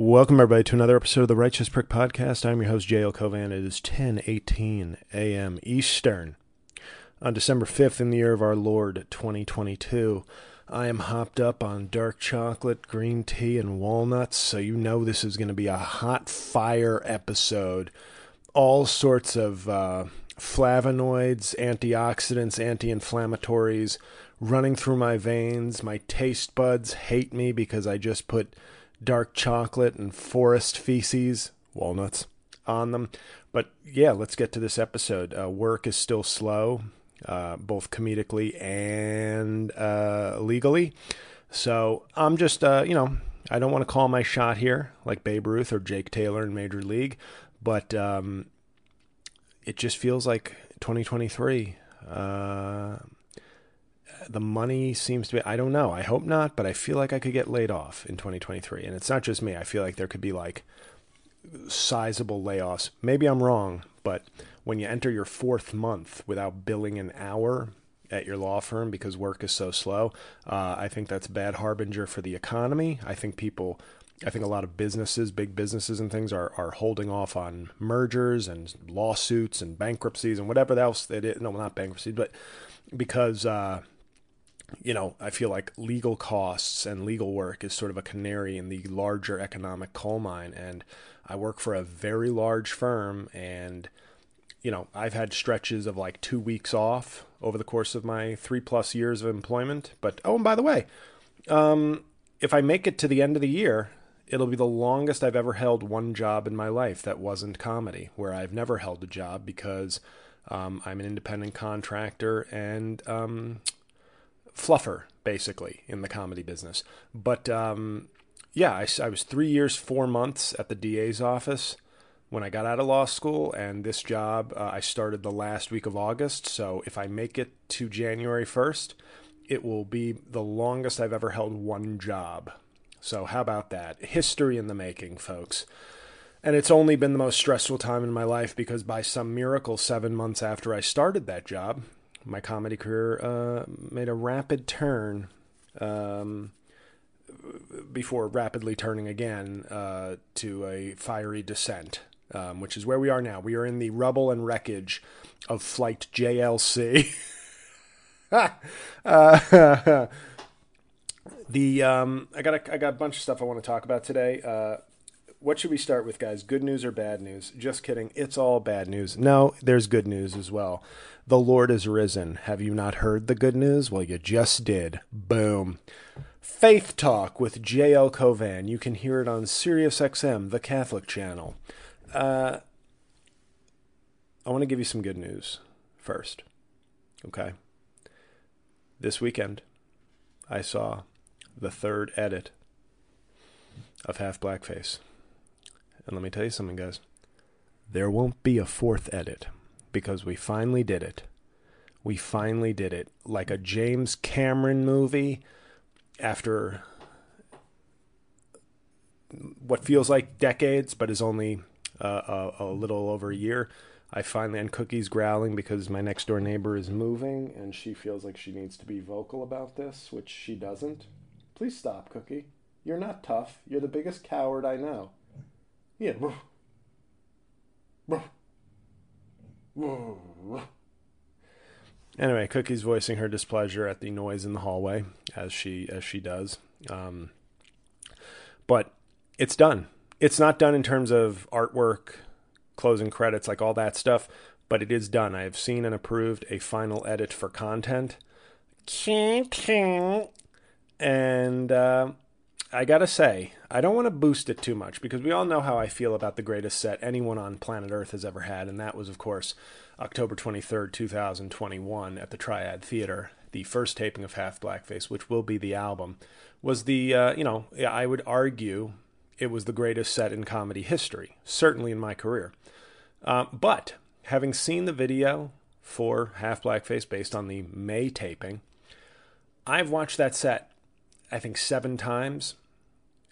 Welcome everybody to another episode of the Righteous Prick Podcast. I'm your host JL Cauvin. It is 10:18 a.m. Eastern on December 5th in the year of our Lord 2022. I am hopped up on dark chocolate, green tea, and walnuts, so you know this is going to be a hot fire episode. All sorts of uh, flavonoids, antioxidants, anti-inflammatories running through my veins. My taste buds hate me because I just put dark chocolate and forest feces, walnuts, on them. But yeah, let's get to this episode. Uh, work is still slow, uh, both comedically and uh, legally. So I'm just, uh, you know, I don't want to call my shot here like Babe Ruth or Jake Taylor in Major League, but um, it just feels like 2023 the money seems to be I don't know. I hope not, but I feel like I could get laid off in 2023. And it's not just me. I feel like there could be like sizable layoffs. Maybe I'm wrong, but when you enter your fourth month without billing an hour at your law firm because work is so slow, uh, I think that's bad harbinger for the economy. I think people I think a lot of businesses, big businesses and things are, are holding off on mergers and lawsuits and bankruptcies and whatever else it is. No, not bankruptcies, but because uh, you know, I feel like legal costs and legal work is sort of a canary in the larger economic coal mine. And I work for a very large firm, and, you know, I've had stretches of like two weeks off over the course of my three plus years of employment. But, oh, and by the way, um, if I make it to the end of the year, it'll be the longest I've ever held one job in my life that wasn't comedy, where I've never held a job because um, I'm an independent contractor and um, fluffer basically in the comedy business. But um, yeah, I, I, was three years, four months at the DA's office when I got out of law school, and this job uh, I started the last week of August. So if I make it to January 1st, it will be the longest I've ever held one job. So how about that? History in the making, folks. And it's only been the most stressful time in my life because by some miracle, seven months after I started that job, my comedy career uh, made a rapid turn um, before rapidly turning again uh, to a fiery descent, um, which is where we are now. We are in the rubble and wreckage of Flight JLC. uh, the um, I got a, I got a bunch of stuff I want to talk about today. Uh, what should we start with, guys? Good news or bad news? Just kidding. It's all bad news. No, there's good news as well. The Lord is risen. Have you not heard the good news? Well, you just did. Boom. Faith Talk with J.L. Cauvin. You can hear it on SiriusXM, the Catholic channel. Uh, I want to give you some good news first. Okay. This weekend, I saw the third edit of Half Blackface. And let me tell you something, guys. There won't be a fourth edit because we finally did it. We finally did it. Like a James Cameron movie after what feels like decades, but is only uh, a, a, little over a year. I finally, and Cookie's growling because my next door neighbor is moving and she feels like she needs to be vocal about this, which she doesn't. Please stop, Cookie. You're not tough. You're the biggest coward I know. Yeah. Anyway, Cookie's voicing her displeasure at the noise in the hallway, as she as she does. Um, but it's done. It's not done in terms of artwork, closing credits, like all that stuff, but it is done. I have seen and approved a final edit for content. And uh, I gotta say, I don't want to boost it too much because we all know how I feel about the greatest set anyone on planet Earth has ever had, and that was, of course, October 23rd, 2021, at the Triad Theater. The first taping of Half Blackface, which will be the album, was the, uh, you know, I would argue it was the greatest set in comedy history, certainly in my career. Uh, but having seen the video for Half Blackface based on the May taping, I've watched that set I think seven times.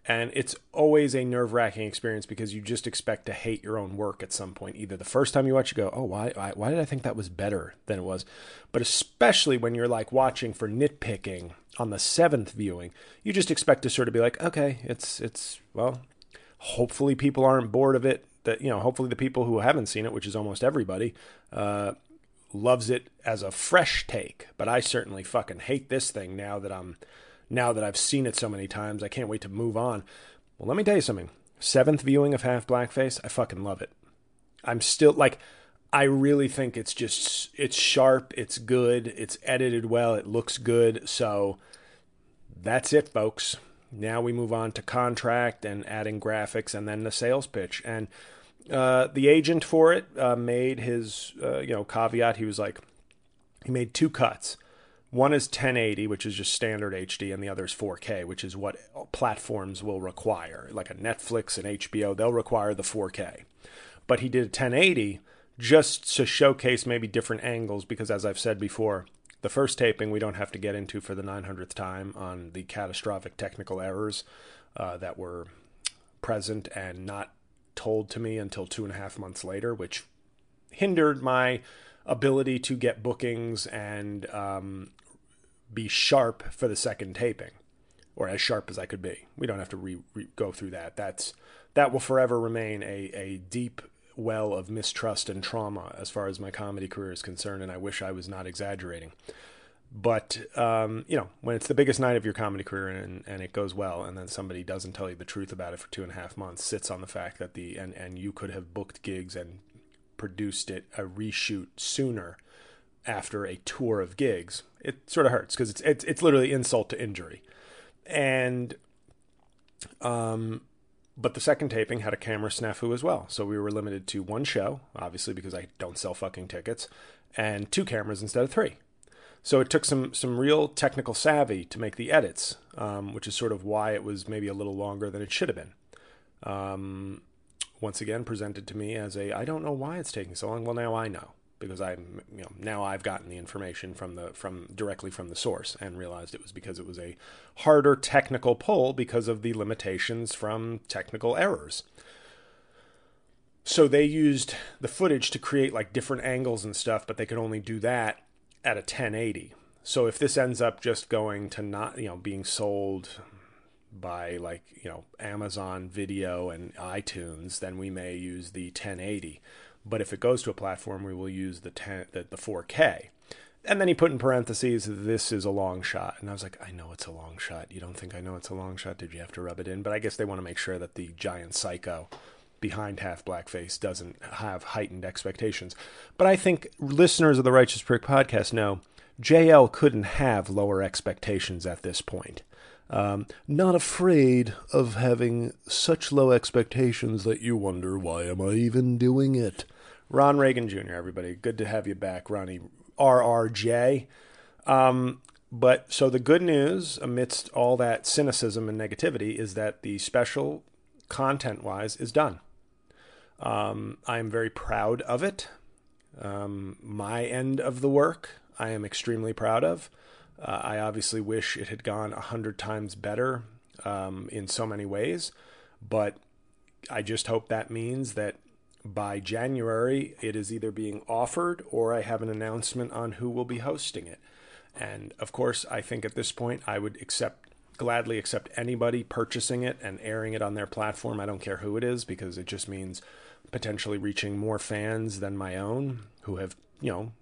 And it's always a nerve wracking experience because you just expect to hate your own work at some point. Either the first time you watch, you go, "Oh, why, why, why did I think that was better than it was?" But especially when you're like watching for nitpicking on the seventh viewing, you just expect to sort of be like, "Okay, it's it's well, hopefully people aren't bored of it. That you know, hopefully the people who haven't seen it, which is almost everybody, uh, loves it as a fresh take. But I certainly fucking hate this thing now that I'm now that I've seen it so many times. I can't wait to move on. Well, let me tell you something. Seventh viewing of Half Blackface, I fucking love it. I'm still like I really think it's just it's sharp, it's good, it's edited well, it looks good. So that's it, folks. Now we move on to contract and adding graphics and then the sales pitch. And uh, the agent for it uh, made his uh, you know caveat. He was like, he made two cuts. One is 1080, which is just standard HD, and the other is 4K, which is what platforms will require. Like a Netflix and HBO, they'll require the 4K. But he did a 1080 just to showcase maybe different angles because, as I've said before, the first taping we don't have to get into for the 900th time on the catastrophic technical errors uh, that were present and not told to me until two and a half months later, which hindered my ability to get bookings and um, be sharp for the second taping, or as sharp as I could be. We don't have to re, re, go through that. That's that will forever remain a, a deep well of mistrust and trauma as far as my comedy career is concerned, and I wish I was not exaggerating. But um, you know, when it's the biggest night of your comedy career and, and it goes well, and then somebody doesn't tell you the truth about it for two and a half months, sits on the fact that the and, and you could have booked gigs and produced it a reshoot sooner after a tour of gigs, it sort of hurts because it's, it's it's literally insult to injury, and um, but the second taping had a camera snafu as well. So we were limited to one show, obviously because I don't sell fucking tickets, and two cameras instead of three. So it took some some real technical savvy to make the edits, um, which is sort of why it was maybe a little longer than it should have been. Um, once again, presented to me as a I don't know why it's taking so long. Well, now I know because I'm you know now I've gotten the information from the from directly from the source and realized it was because it was a harder technical pull because of the limitations from technical errors. So they used the footage to create like different angles and stuff, but they could only do that at a 1080. So if this ends up just going to not, you know, being sold by like, you know, Amazon Video and iTunes, then we may use the 1080 but if it goes to a platform, we will use the 10, the, the 4K. And then he put in parentheses, this is a long shot. And I was like, I know it's a long shot. You don't think I know it's a long shot? Did you have to rub it in? But I guess they want to make sure that the giant psycho behind half blackface doesn't have heightened expectations. But I think listeners of the Righteous Prick podcast know JL couldn't have lower expectations at this point. Um, not afraid of having such low expectations that you wonder, why am I even doing it? Ron Reagan Jr., everybody. Good to have you back, Ronnie RRJ. Um, but so the good news amidst all that cynicism and negativity is that the special, content wise, is done. Um, I am very proud of it. Um, my end of the work, I am extremely proud of. Uh, I obviously wish it had gone a hundred times better um, in so many ways, but I just hope that means that by January, it is either being offered or I have an announcement on who will be hosting it. And of course, I think at this point, I would accept gladly accept anybody purchasing it and airing it on their platform. I don't care who it is because it just means potentially reaching more fans than my own who have, you know,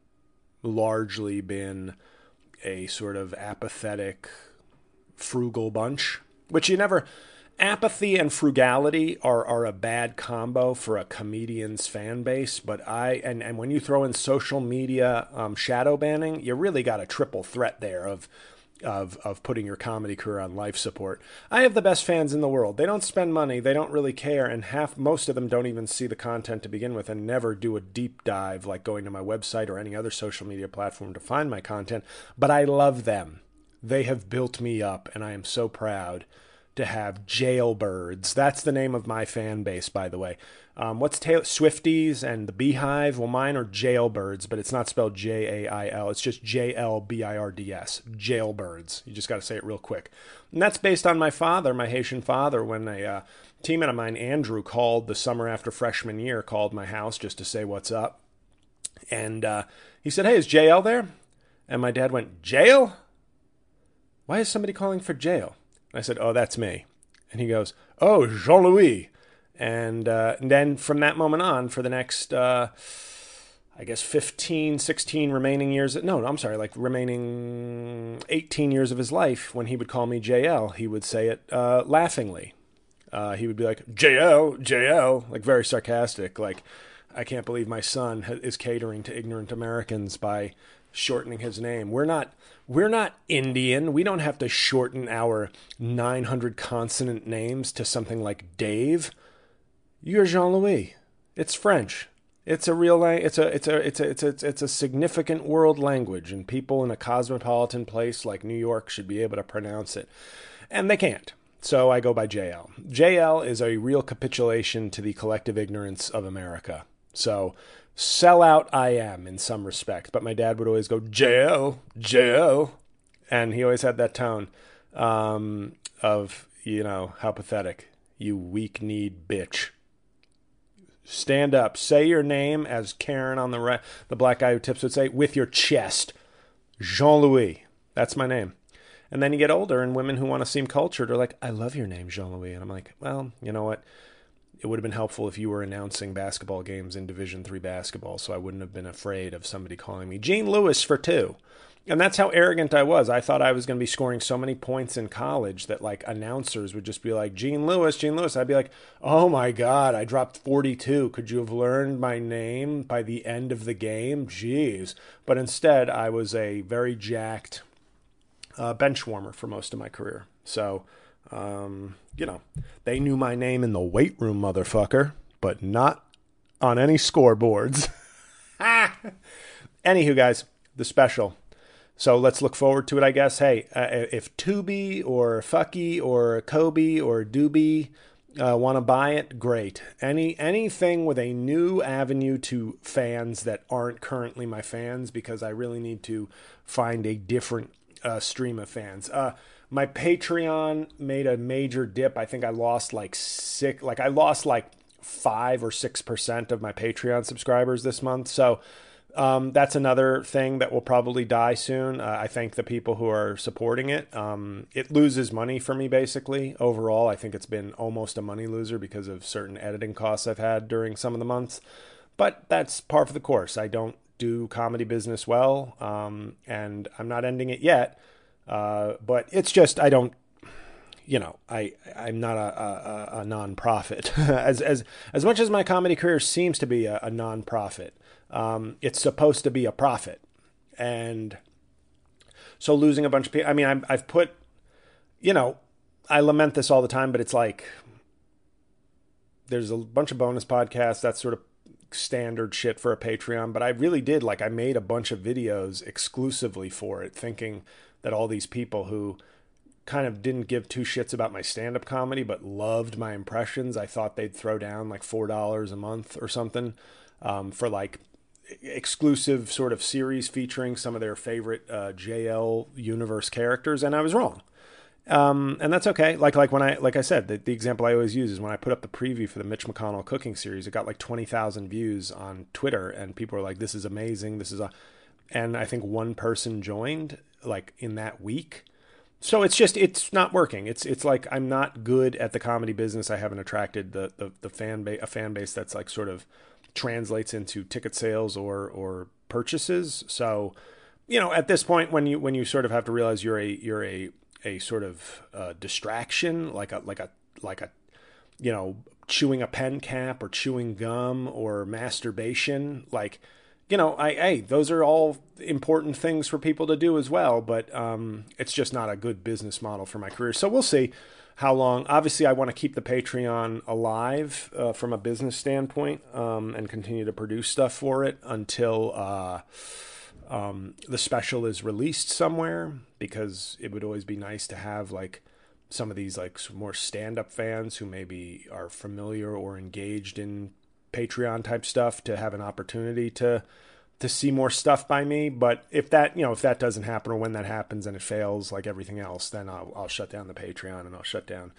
largely been a sort of apathetic, frugal bunch, which you never apathy and frugality are, are a bad combo for a comedian's fan base but i and, and when you throw in social media um, shadow banning you really got a triple threat there of of of putting your comedy career on life support. I have the best fans in the world. They don't spend money. They don't really care and half most of them don't even see the content to begin with and never do a deep dive like going to my website or any other social media platform to find my content but i love them. They have built me up and i am so proud to have jailbirds. That's the name of my fan base, by the way. Um, what's Taylor Swifties and the Beehive? Well, mine are jailbirds, but it's not spelled J A I L. It's just J L B I R D S. Jailbirds. You just got to say it real quick. And that's based on my father, my Haitian father, when a uh, teammate of mine, Andrew, called the summer after freshman year, called my house just to say what's up. And uh, he said, Hey, is JL there? And my dad went, Jail? Why is somebody calling for jail? I said, Oh, that's me. And he goes, Oh, Jean Louis. And, uh, and then from that moment on, for the next, uh, I guess 15, 16 remaining years. No, I'm sorry, like remaining 18 years of his life, when he would call me JL, he would say it uh, laughingly. Uh, he would be like, JL, JL, like very sarcastic. Like, I can't believe my son is catering to ignorant Americans by shortening his name. We're not we're not Indian. We don't have to shorten our 900 consonant names to something like Dave. You're Jean-Louis. It's French. It's a real it's a it's a it's a it's a it's a significant world language and people in a cosmopolitan place like New York should be able to pronounce it. And they can't. So I go by JL. JL is a real capitulation to the collective ignorance of America. So sell out I am in some respect. But my dad would always go, JL, JL. And he always had that tone um, of, you know, how pathetic. You weak kneed bitch. Stand up. Say your name, as Karen on the right, the black guy who tips would say, with your chest. Jean Louis. That's my name. And then you get older, and women who want to seem cultured are like, I love your name, Jean Louis. And I'm like, well, you know what? It would have been helpful if you were announcing basketball games in Division Three basketball, so I wouldn't have been afraid of somebody calling me Gene Lewis for two. And that's how arrogant I was. I thought I was going to be scoring so many points in college that like announcers would just be like, Gene Lewis, Gene Lewis. I'd be like, oh my God, I dropped 42. Could you have learned my name by the end of the game? Jeez. But instead, I was a very jacked uh, bench warmer for most of my career. So, um, you know, they knew my name in the weight room, motherfucker, but not on any scoreboards. Anywho, guys, the special so let's look forward to it, I guess. Hey, uh, if Tubi or Fucky or Kobe or Doobie uh, want to buy it, great. Any anything with a new avenue to fans that aren't currently my fans, because I really need to find a different uh, stream of fans. My Patreon made a major dip. I think I lost like six, like I lost like five or six percent of my Patreon subscribers this month. So um, that's another thing that will probably die soon. Uh, I thank the people who are supporting it. Um, it loses money for me basically overall. I think it's been almost a money loser because of certain editing costs I've had during some of the months. But that's par for the course. I don't do comedy business well, um, and I'm not ending it yet. Uh, but it's just I don't you know, I I'm not a, a, a nonprofit. as as as much as my comedy career seems to be a, a nonprofit, um, it's supposed to be a profit, and so losing a bunch of people. I mean, I'm, I've put, you know, I lament this all the time, but it's like there's a bunch of bonus podcasts. That's sort of standard shit for a Patreon, but I really did like I made a bunch of videos exclusively for it, thinking that all these people who kind of didn't give two shits about my stand up comedy, but loved my impressions. I thought they'd throw down like $4 a month or something um, for like exclusive sort of series featuring some of their favorite uh, JL universe characters. And I was wrong. Um, and that's okay. Like, like when I, like I said, the, the example I always use is when I put up the preview for the Mitch McConnell cooking series, it got like 20,000 views on Twitter and people were like, this is amazing. This is a, and I think one person joined like in that week so it's just it's not working. It's it's like I'm not good at the comedy business. I haven't attracted the the, the fan base a fan base that's like sort of translates into ticket sales or or purchases. So you know at this point when you when you sort of have to realize you're a you're a a sort of uh, distraction like a like a like a you know chewing a pen cap or chewing gum or masturbation like you know, I hey, those are all important things for people to do as well, but um, it's just not a good business model for my career. So we'll see how long. Obviously, I want to keep the Patreon alive uh, from a business standpoint um, and continue to produce stuff for it until uh, um, the special is released somewhere because it would always be nice to have like some of these like more stand-up fans who maybe are familiar or engaged in Patreon type stuff to have an opportunity to to see more stuff by me. But if that you know if that doesn't happen or when that happens and it fails like everything else, then I'll, I'll shut down the Patreon and I'll shut down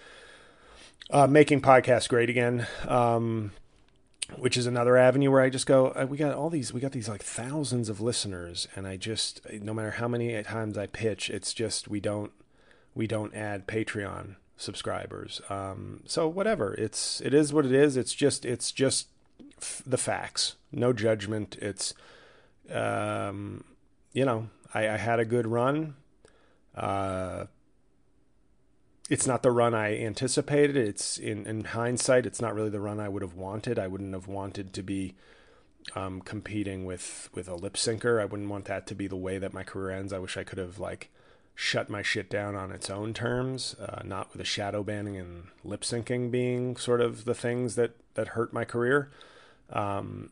uh, making podcasts great again. Um, which is another avenue where I just go, uh, we got all these, we got these like thousands of listeners, and I just, no matter how many times I pitch, it's just we don't, we don't add Patreon subscribers. Um, so whatever, it's it is what it is. It's just it's just the facts. No judgment. It's um, you know I, I had a good run. Uh, it's not the run I anticipated. It's in, in hindsight, it's not really the run I would have wanted. I wouldn't have wanted to be um, competing with with a lip syncer. I wouldn't want that to be the way that my career ends. I wish I could have like shut my shit down on its own terms, uh, not with the shadow banning and lip syncing being sort of the things that that hurt my career. Um,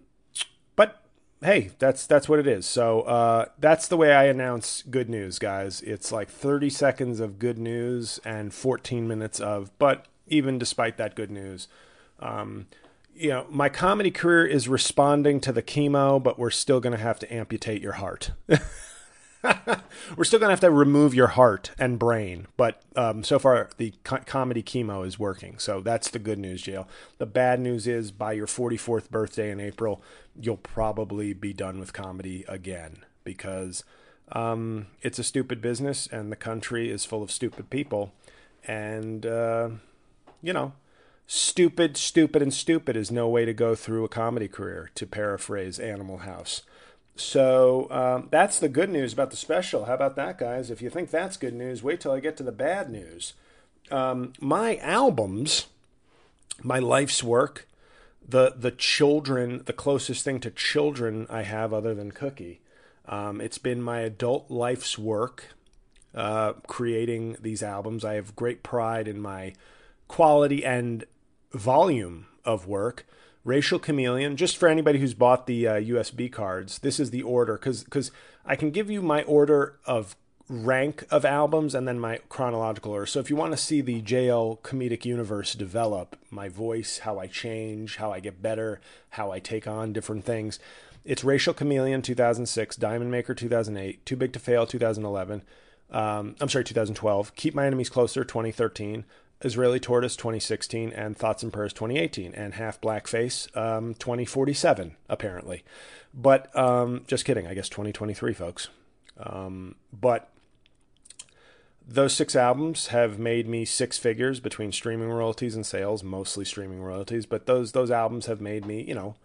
but hey, that's that's what it is. So uh, that's the way I announce good news, guys. It's like 30 seconds of good news and 14 minutes of. But even despite that good news, um, you know, my comedy career is responding to the chemo, but we're still going to have to amputate your heart. we're still going to have to remove your heart and brain. But um, so far, the co- comedy chemo is working. So that's the good news, Jail. The bad news is by your 44th birthday in April, you'll probably be done with comedy again because um, it's a stupid business and the country is full of stupid people. And, uh, you know, stupid, stupid, and stupid is no way to go through a comedy career, to paraphrase Animal House. So um, that's the good news about the special. How about that, guys? If you think that's good news, wait till I get to the bad news. Um, my albums, my life's work, the the children, the closest thing to children I have other than Cookie. Um, it's been my adult life's work uh, creating these albums. I have great pride in my quality and volume of work. Racial Chameleon, just for anybody who's bought the uh, USB cards, this is the order because because I can give you my order of rank of albums and then my chronological order. So if you want to see the JL comedic universe develop, my voice, how I change, how I get better, how I take on different things, it's Racial Chameleon 2006, Diamond Maker 2008, Too Big to Fail 2011. Um, I'm sorry, 2012. Keep My Enemies Closer 2013. Israeli Tortoise 2016 and Thoughts and Prayers 2018 and Half Blackface um, 2047 apparently, but um, just kidding. I guess 2023, folks. Um, but those six albums have made me six figures between streaming royalties and sales, mostly streaming royalties. But those those albums have made me, you know,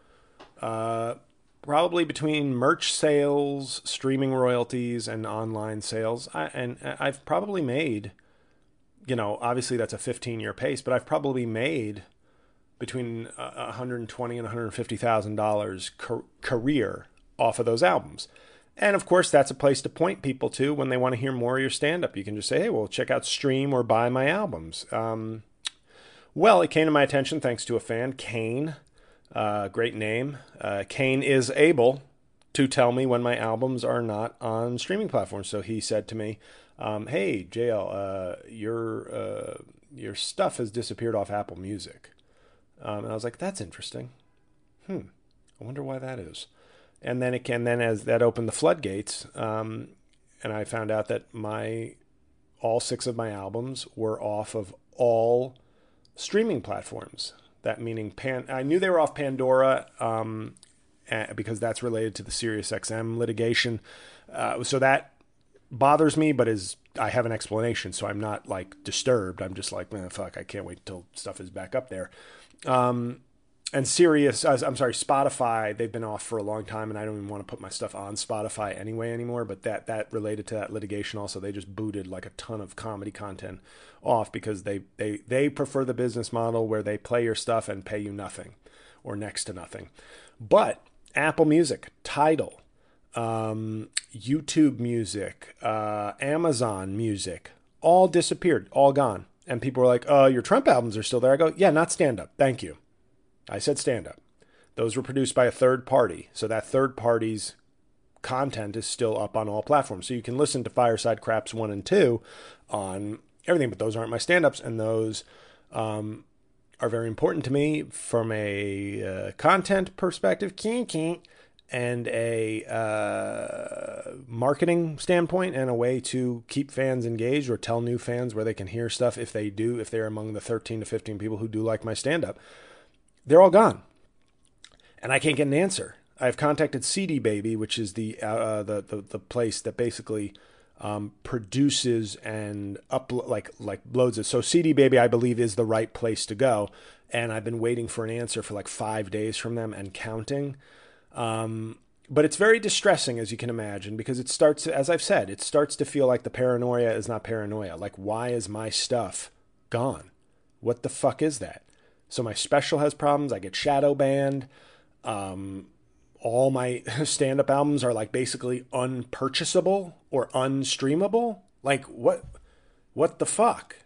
uh, probably between merch sales, streaming royalties, and online sales. I, and I've probably made you know, obviously that's a 15 year pace, but I've probably made between 120 and 150 thousand dollars career off of those albums. And of course, that's a place to point people to when they want to hear more of your stand up. You can just say, hey, well, check out Stream or buy my albums. Um, well, it came to my attention thanks to a fan, Kane. Uh, great name. Uh, Kane is able to tell me when my albums are not on streaming platforms. So he said to me, um, "Hey, JL, uh, your uh, your stuff has disappeared off Apple Music," um, and I was like, "That's interesting. Hmm, I wonder why that is." And then it can then as that opened the floodgates, um, and I found out that my all six of my albums were off of all streaming platforms. That meaning Pan. I knew they were off Pandora um, because that's related to the SiriusXM litigation. Uh, so that bothers me, but is I have an explanation, so I'm not like disturbed. I'm just like, man, fuck, I can't wait till stuff is back up there. Um, and Sirius, I'm sorry, Spotify, they've been off for a long time, and I don't even want to put my stuff on Spotify anyway anymore. But that that related to that litigation, also, they just booted like a ton of comedy content off because they they they prefer the business model where they play your stuff and pay you nothing or next to nothing. But Apple Music, Tidal, um, YouTube Music, uh, Amazon Music, all disappeared, all gone. And people were like, "Oh, your Trump albums are still there." I go, "Yeah, not stand up. Thank you." I said stand up. Those were produced by a third party, so that third party's content is still up on all platforms. So you can listen to Fireside Craps one and two on everything, but those aren't my stand ups, and those um, are very important to me from a uh, content perspective and a uh, marketing standpoint and a way to keep fans engaged or tell new fans where they can hear stuff if they do, if they're among the 13 to 15 people who do like my stand up. They're all gone. And I can't get an answer. I've contacted CD Baby, which is the, uh, the, the, the place that basically um, produces and up like like loads it. So CD Baby, I believe, is the right place to go, and I've been waiting for an answer for like five days from them and counting. Um, but it's very distressing, as you can imagine, because it starts, as I've said, it starts to feel like the paranoia is not paranoia. Like, why is my stuff gone? What the fuck is that? So my special has problems. I get shadow banned. Um, all my stand up albums are like basically unpurchasable or unstreamable. Like what what the fuck?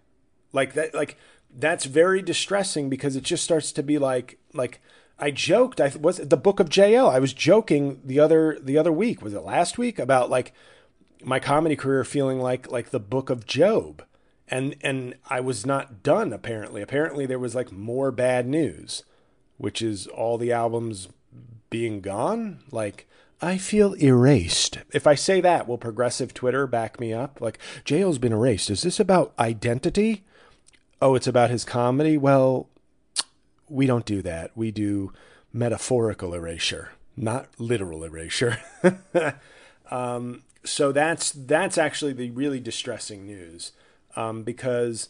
Like that like that's very distressing because it just starts to be like like I joked I was the book of JL. I was joking the other the other week, was it last week about like my comedy career feeling like like the book of Job. And and I was not done apparently. Apparently there was like more bad news, which is all the albums being gone? Like, I feel erased. If I say that, will progressive Twitter back me up? Like, JL's been erased. Is this about identity? Oh, it's about his comedy? Well, we don't do that. We do metaphorical erasure, not literal erasure. um, so that's that's actually the really distressing news um, because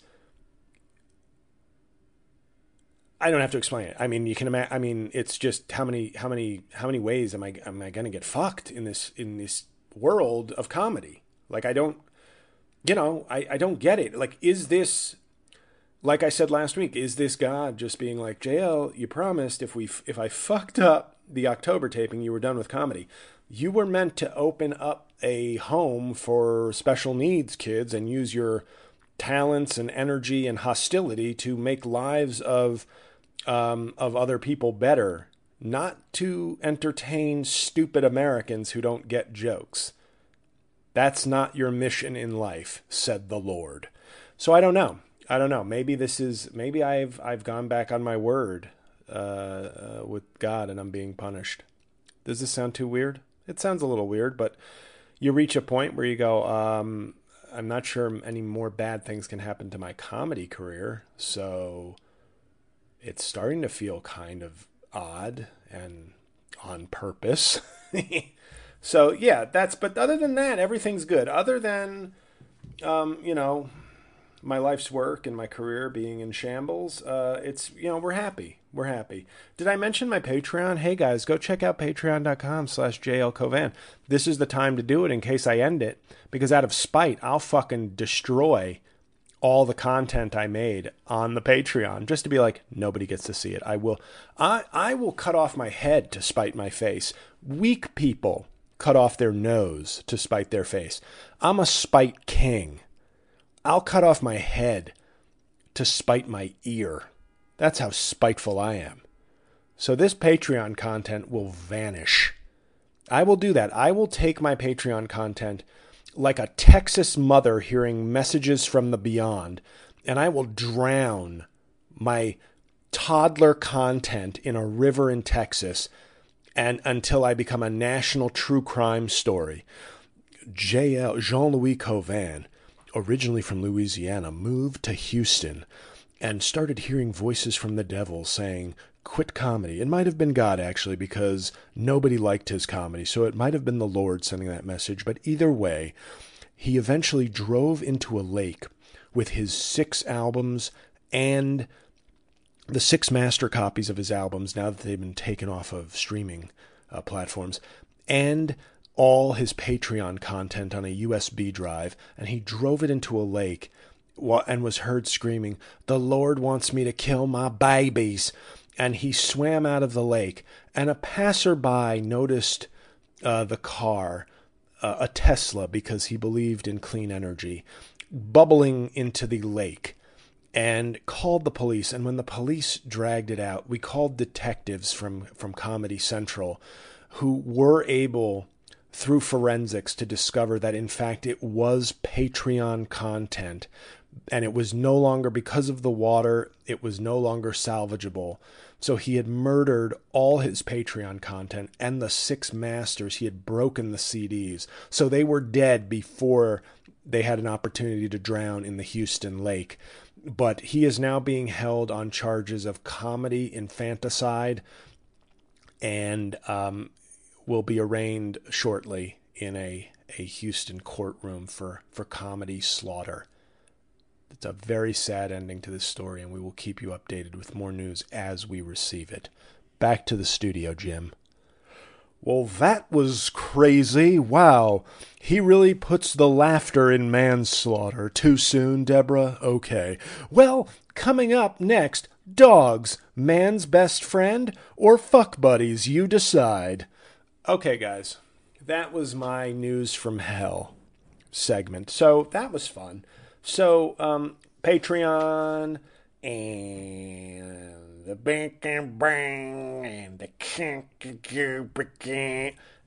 I don't have to explain it. I mean, you can imagine. I mean, it's just how many, how many, how many ways am I am I going to get fucked in this in this world of comedy? Like, I don't, you know, I I don't get it. Like, is this, like I said last week, is this God just being like, JL, you promised if we if I fucked up the October taping, you were done with comedy. You were meant to open up a home for special needs kids and use your talents and energy and hostility to make lives of um, of other people better, not to entertain stupid Americans who don't get jokes. That's not your mission in life, said the Lord. So I don't know. I don't know. Maybe this is maybe I've I've gone back on my word uh, uh, with God and I'm being punished. Does this sound too weird? It sounds a little weird, but you reach a point where you go, um, I'm not sure any more bad things can happen to my comedy career. So it's starting to feel kind of odd and on purpose. so yeah, that's. But other than that, everything's good. Other than, um, you know, my life's work and my career being in shambles, uh, it's you know we're happy. We're happy. Did I mention my Patreon? Hey guys, go check out patreon.com slash jlcauvin. This is the time to do it in case I end it, because out of spite, I'll fucking destroy all the content I made on the Patreon just to be like nobody gets to see it. I will I I will cut off my head to spite my face. Weak people cut off their nose to spite their face. I'm a spite king. I'll cut off my head to spite my ear. That's how spiteful I am. So this Patreon content will vanish. I will do that. I will take my Patreon content like a Texas mother hearing messages from the beyond, and I will drown my toddler content in a river in Texas and until I become a national true crime story. JL Jean-Louis Cauvin, originally from Louisiana, moved to Houston and started hearing voices from the devil saying, quit comedy. It might have been God, actually, because nobody liked his comedy. So it might have been the Lord sending that message. But either way, he eventually drove into a lake with his six albums and the six master copies of his albums now that they've been taken off of streaming uh, platforms and all his Patreon content on a USB drive. And he drove it into a lake and was heard screaming, The Lord wants me to kill my babies and he swam out of the lake. And a passerby noticed uh, the car, uh, a Tesla, because he believed in clean energy, bubbling into the lake and called the police. And when the police dragged it out, we called detectives from, from Comedy Central who were able, through forensics, to discover that in fact it was Patreon content and it was no longer because of the water it was no longer salvageable. So he had murdered all his patreon content and the six masters. He had broken the cds so they were dead before they had an opportunity to drown in the houston lake. But he is now being held on charges of comedy infanticide and um, will be arraigned shortly in a a Houston courtroom for, for comedy slaughter. It's a very sad ending to this story, and we will keep you updated with more news as we receive it. Back to the studio, Jim. Well, that was crazy. Wow. He really puts the laughter in manslaughter. Too soon, Deborah? Okay. Well, coming up next dogs, man's best friend, or fuck buddies? You decide. Okay, guys. That was my news from hell segment. So that was fun. So, um, Patreon and the bank and bang and the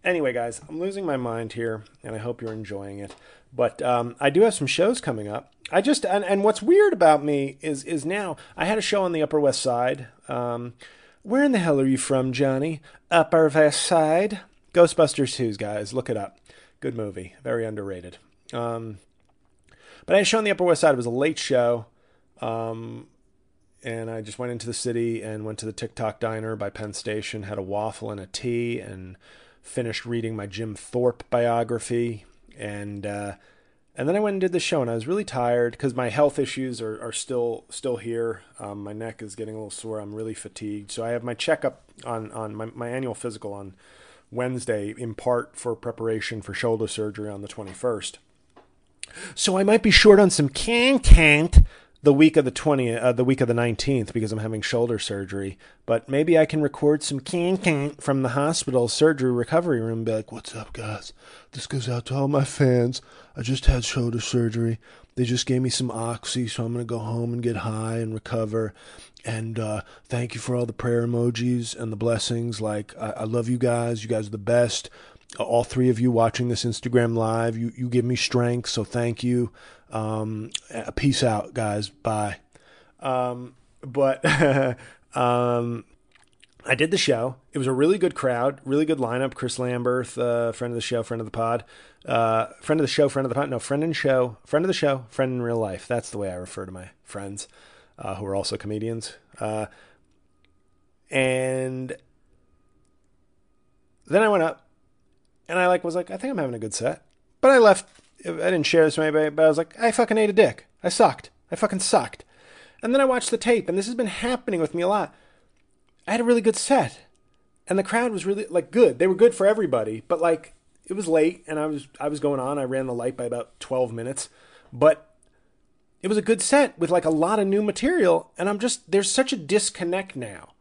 Anyway, guys, I'm losing my mind here, and I hope you're enjoying it. But um, I do have some shows coming up. I just and, and what's weird about me is is now I had a show on the Upper West Side. Um, where in the hell are you from, Johnny? Upper West Side. Ghostbusters 2, guys. Look it up. Good movie. Very underrated. Um, but I had a show on the Upper West Side. It was a late show. Um, and I just went into the city and went to the Tick Tock diner by Penn Station, had a waffle and a tea, and finished reading my Jim Thorpe biography. And uh, and then I went and did the show, and I was really tired because my health issues are, are still still here. Um, my neck is getting a little sore. I'm really fatigued. So I have my checkup on on my, my annual physical on Wednesday, in part for preparation for shoulder surgery on the 21st. So I might be short on some content the week of the 20th, uh, the week of the 19th, because I'm having shoulder surgery. But maybe I can record some content from the hospital surgery recovery room. Be like, "What's up, guys? This goes out to all my fans. I just had shoulder surgery. They just gave me some oxy, so I'm gonna go home and get high and recover. And uh, thank you for all the prayer emojis and the blessings. Like, I, I love you guys. You guys are the best." All three of you watching this Instagram live. You you give me strength, so thank you. Um, peace out, guys. Bye. Um, but um, I did the show. It was a really good crowd, really good lineup. Chris Lamberth, uh, friend of the show, friend of the pod, uh, friend of the show, friend of the pod. No, friend in show, friend of the show, friend in real life. That's the way I refer to my friends uh, who are also comedians. Uh, and then I went up and I like was like, I think I'm having a good set. But I left. I didn't share this with anybody, but I was like, I fucking ate a dick. I sucked. I fucking sucked. And then I watched the tape, and this has been happening with me a lot. I had a really good set, and the crowd was really like good. They were good for everybody, but like it was late, and I was I was going on. I ran the light by about twelve minutes, but it was a good set with like a lot of new material, and I'm just there's such a disconnect now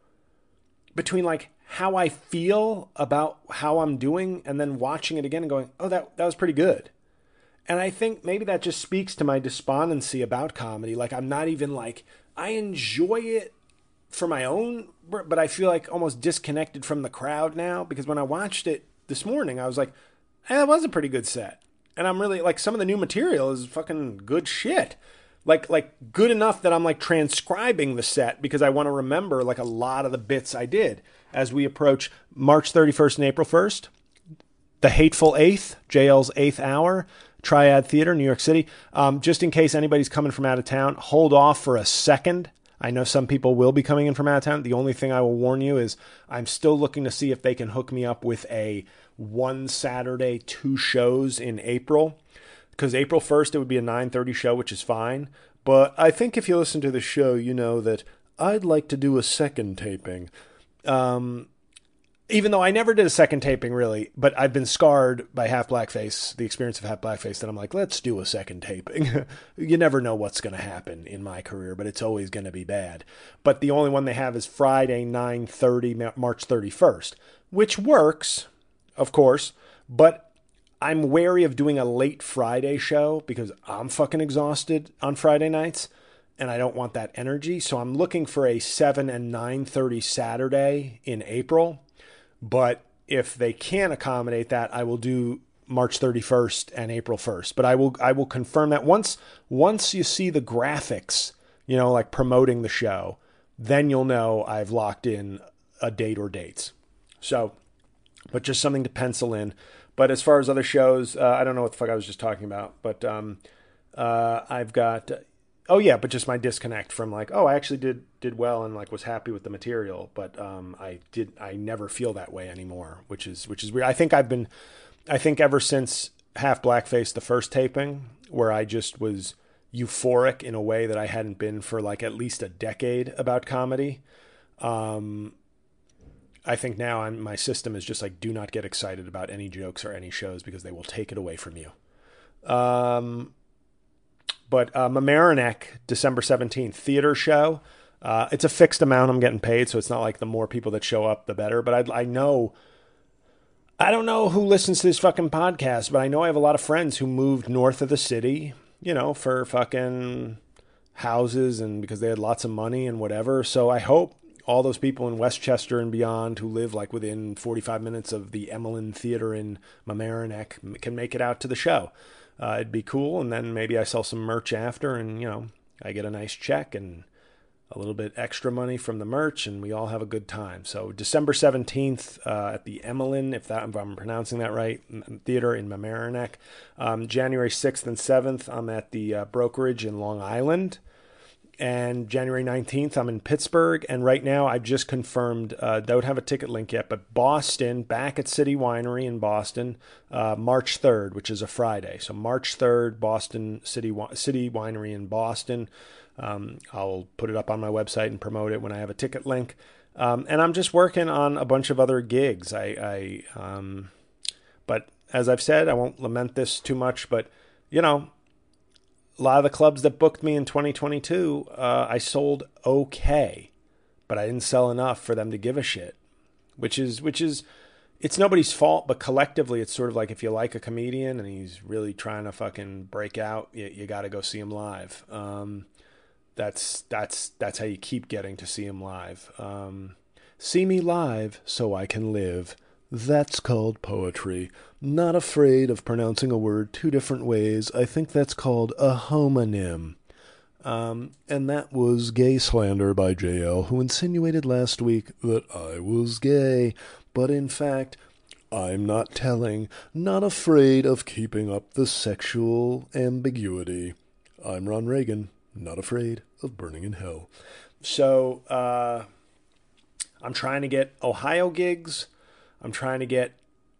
between like how I feel about how I'm doing and then watching it again and going, oh, that, that was pretty good. And I think maybe that just speaks to my despondency about comedy. Like, I'm not even like, I enjoy it for my own, but I feel like almost disconnected from the crowd now because when I watched it this morning, I was like, hey, that was a pretty good set. And I'm really like, some of the new material is fucking good shit like like good enough that I'm like transcribing the set because I want to remember like a lot of the bits I did as we approach March 31st and April 1st. The Hateful Eighth, JL's Eighth Hour, Triad Theater, New York City. Um, just in case anybody's coming from out of town, hold off for a second. I know some people will be coming in from out of town. The only thing I will warn you is I'm still looking to see if they can hook me up with a one Saturday, two shows in April because April 1st it would be a 9:30 show, which is fine. But I think if you listen to the show, you know that I'd like to do a second taping. Um, even though I never did a second taping really, but I've been scarred by Half Blackface, the experience of Half Blackface, that I'm like, let's do a second taping. you never know what's going to happen in my career, but it's always going to be bad. But the only one they have is Friday, 9:30, March 31st, which works, of course, but I'm wary of doing a late Friday show because I'm fucking exhausted on Friday nights and I don't want that energy. So I'm looking for a 7 and 9:30 Saturday in April. But if they can accommodate that, I will do March 31st and April 1st. But I will I will confirm that once once you see the graphics, you know, like promoting the show, then you'll know I've locked in a date or dates. So, but just something to pencil in. But as far as other shows, uh, I don't know what the fuck I was just talking about. But um, uh, I've got, oh yeah, but just my disconnect from like, oh, I actually did did well and like was happy with the material, but um, I did I never feel that way anymore, which is which is weird. I think I've been, I think ever since half blackface the first taping where I just was euphoric in a way that I hadn't been for like at least a decade about comedy. Um, I think now I'm, my system is just like do not get excited about any jokes or any shows because they will take it away from you. Um, but uh, Mamaroneck, December 17th, theater show. Uh, it's a fixed amount I'm getting paid, so it's not like the more people that show up, the better. But I, I know, I don't know who listens to this fucking podcast, but I know I have a lot of friends who moved north of the city, you know, for fucking houses and because they had lots of money and whatever. So I hope all those people in Westchester and beyond who live like within 45 minutes of the Emelin Theater in Mamaroneck can make it out to the show. Uh, it'd be cool, and then maybe I sell some merch after, and you know, I get a nice check and a little bit extra money from the merch, and we all have a good time. So December 17th uh, at the Emelin, if that if I'm pronouncing that right, theater in Mamaroneck. Um, January 6th and 7th, I'm at the uh, brokerage in Long Island and January 19th, I'm in Pittsburgh. And right now, I've just confirmed, uh, don't have a ticket link yet, but Boston, back at City Winery in Boston, uh, March 3rd, which is a Friday. So March 3rd, Boston City, City Winery in Boston. Um, I'll put it up on my website and promote it when I have a ticket link. Um, and I'm just working on a bunch of other gigs. I, I um, but as I've said, I won't lament this too much, but you know, a lot of the clubs that booked me in 2022, uh, I sold okay, but I didn't sell enough for them to give a shit. Which is which is it's nobody's fault, but collectively, it's sort of like if you like a comedian and he's really trying to fucking break out, you, you got to go see him live. Um, that's that's that's how you keep getting to see him live. Um, see me live so I can live. That's called poetry. Not afraid of pronouncing a word two different ways. I think that's called a homonym. Um, and that was Gay Slander by JL, who insinuated last week that I was gay. But in fact, I'm not telling, not afraid of keeping up the sexual ambiguity. I'm Ron Reagan, not afraid of burning in hell. So, uh, I'm trying to get Ohio gigs. I'm trying to get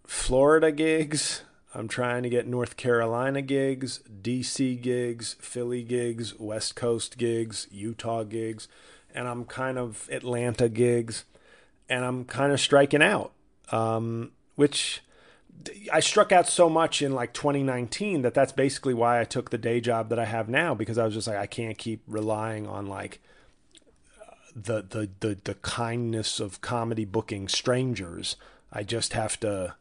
Florida gigs. I'm trying to get North Carolina gigs, DC gigs, Philly gigs, West Coast gigs, Utah gigs, and I'm kind of Atlanta gigs, and I'm kind of striking out. Um, which I struck out so much in like 2019 that that's basically why I took the day job that I have now because I was just like I can't keep relying on like the the the, the kindness of comedy booking strangers I just have to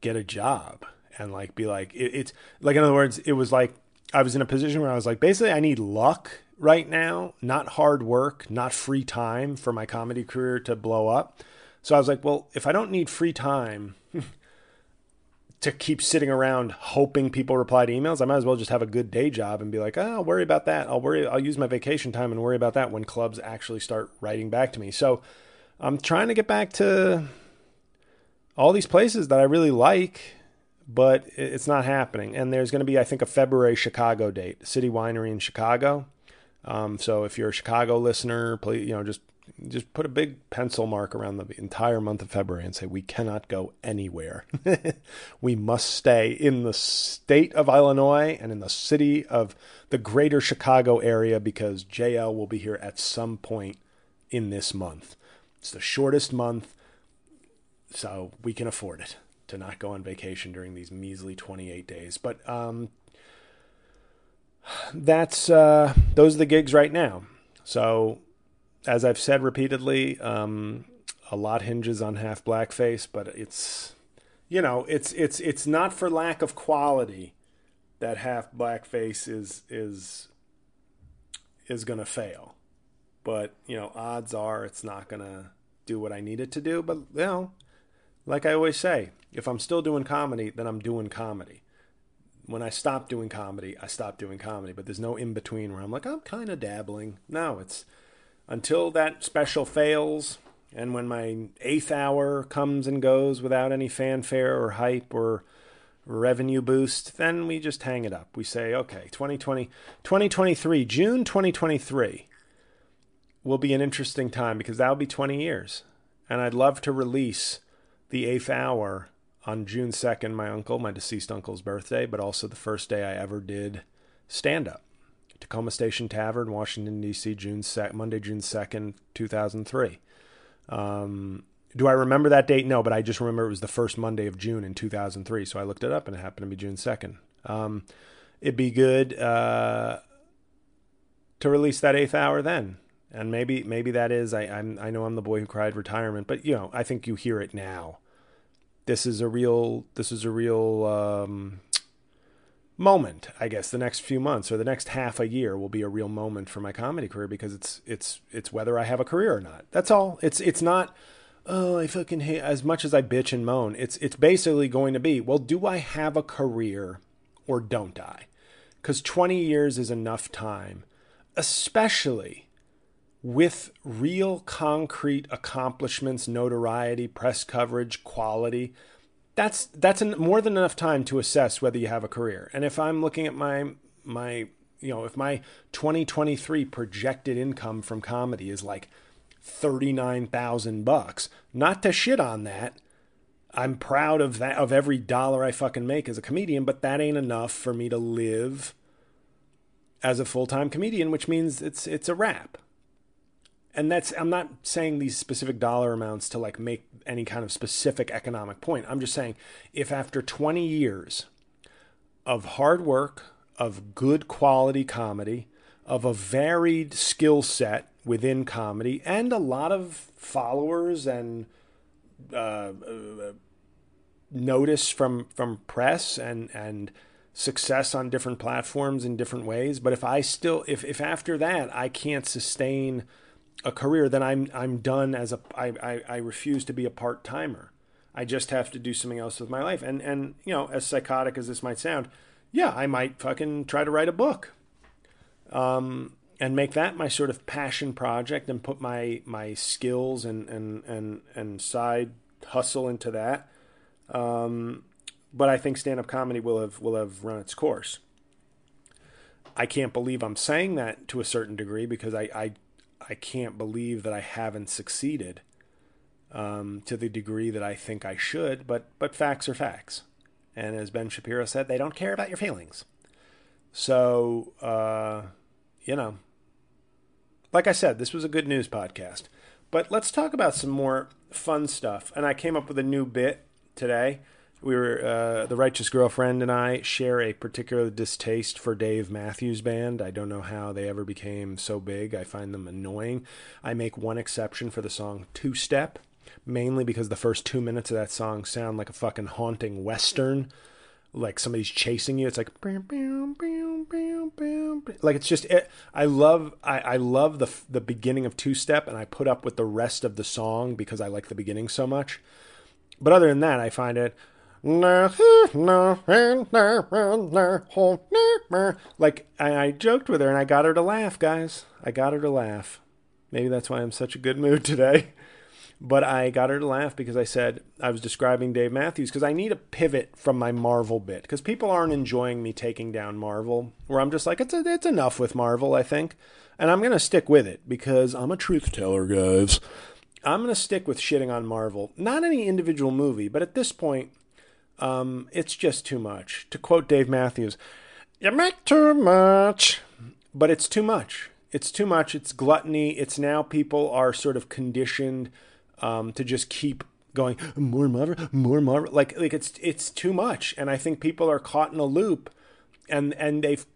get a job and like be like it, it's like in other words it was like I was in a position where I was like basically I need luck right now, not hard work, not free time for my comedy career to blow up. So I was like, well, if I don't need free time to keep sitting around hoping people reply to emails, I might as well just have a good day job and be like, oh, I'll worry about that. I'll worry I'll use my vacation time and worry about that when clubs actually start writing back to me. So I'm trying to get back to all these places that I really like, but it's not happening. And there's going to be, I think, a February Chicago date, City Winery in Chicago. Um, so if you're a Chicago listener, please, you know, just just put a big pencil mark around the entire month of February and say we cannot go anywhere. we must stay in the state of Illinois and in the city of the greater Chicago area because JL will be here at some point in this month. It's the shortest month so we can afford it to not go on vacation during these measly 28 days. But um, that's uh, those are the gigs right now. So as I've said repeatedly, um, a lot hinges on half blackface, but it's you know it's it's it's not for lack of quality that half blackface is is is going to fail. But you know, odds are it's not going to do what I need it to do. But you know, like I always say, if I'm still doing comedy, then I'm doing comedy. When I stop doing comedy, I stop doing comedy. But there's no in between where I'm like, I'm kind of dabbling. No, it's until that special fails and when my eighth hour comes and goes without any fanfare or hype or revenue boost, then we just hang it up. We say, okay, 2020, 2023, June 2023 will be an interesting time because that'll be 20 years. And I'd love to release the eighth hour on June 2nd, my uncle, my deceased uncle's birthday, but also the first day I ever did stand up. Tacoma Station Tavern, Washington, D.C., June 2nd, Monday, June 2nd, 2003. Um, do I remember that date? No, but I just remember it was the first Monday of June in 2003. So I looked it up and it happened to be June 2nd. Um, it'd be good uh, to release that eighth hour then. And maybe maybe that is I I'm, I know I'm the boy who cried retirement, but you know I think you hear it now. This is a real this is a real um, moment. I guess the next few months or the next half a year will be a real moment for my comedy career because it's it's it's whether I have a career or not. That's all. It's it's not oh, I fucking hate as much as I bitch and moan. It's it's basically going to be, well, do I have a career or don't I? Cuz 20 years is enough time, especially with real concrete accomplishments, notoriety, press coverage, quality. That's that's an, more than enough time to assess whether you have a career. And if I'm looking at my my you know, if my 2023 projected income from comedy is like 39,000 bucks. Not to shit on that. I'm proud of that of every dollar I fucking make as a comedian, but that ain't enough for me to live as a full-time comedian, which means it's it's a wrap. And that's I'm not saying these specific dollar amounts to like make any kind of specific economic point. I'm just saying if after 20 years of hard work, of good quality comedy, of a varied skill set within comedy and a lot of followers and uh, uh, notice from from press and and success on different platforms in different ways. But if I still if if after that I can't sustain a career, then I'm I'm done as a I I, I refuse to be a part timer. I just have to do something else with my life. And and you know, as psychotic as this might sound, yeah, I might fucking try to write a book. Um, and make that my sort of passion project and put my my skills and and and and side hustle into that. Um, but I think stand up comedy will have will have run its course. I can't believe I'm saying that to a certain degree because I I, I can't believe that I haven't succeeded um, to the degree that I think I should. But but facts are facts, and as Ben Shapiro said, they don't care about your feelings. So uh, you know, like I said, this was a good news podcast. But let's talk about some more fun stuff. And I came up with a new bit today. We were uh, the righteous girlfriend and I share a particular distaste for Dave Matthews Band. I don't know how they ever became so big. I find them annoying. I make one exception for the song Two Step, mainly because the first two minutes of that song sound like a fucking haunting western like somebody's chasing you. It's like like it's just it, I love I, I love the the beginning of two step and I put up with the rest of the song because I like the beginning so much. But other than that, I find it like I, joked with her and I got her to laugh, guys. I got her to laugh. Maybe that's why I'm such a good mood today. But I got her to laugh because I said I was describing Dave Matthews because I need a pivot from my Marvel bit because people aren't enjoying me taking down Marvel. Where I'm just like it's a, it's enough with Marvel, I think, and I'm gonna stick with it because I'm a truth teller, guys. I'm gonna stick with shitting on Marvel, not any individual movie, but at this point, um, it's just too much. To quote Dave Matthews, "You make too much," but it's too much. It's too much. It's gluttony. It's now people are sort of conditioned um, to just keep going more Marvel, more Marvel. Like like it's it's too much, and I think people are caught in a loop, and and they've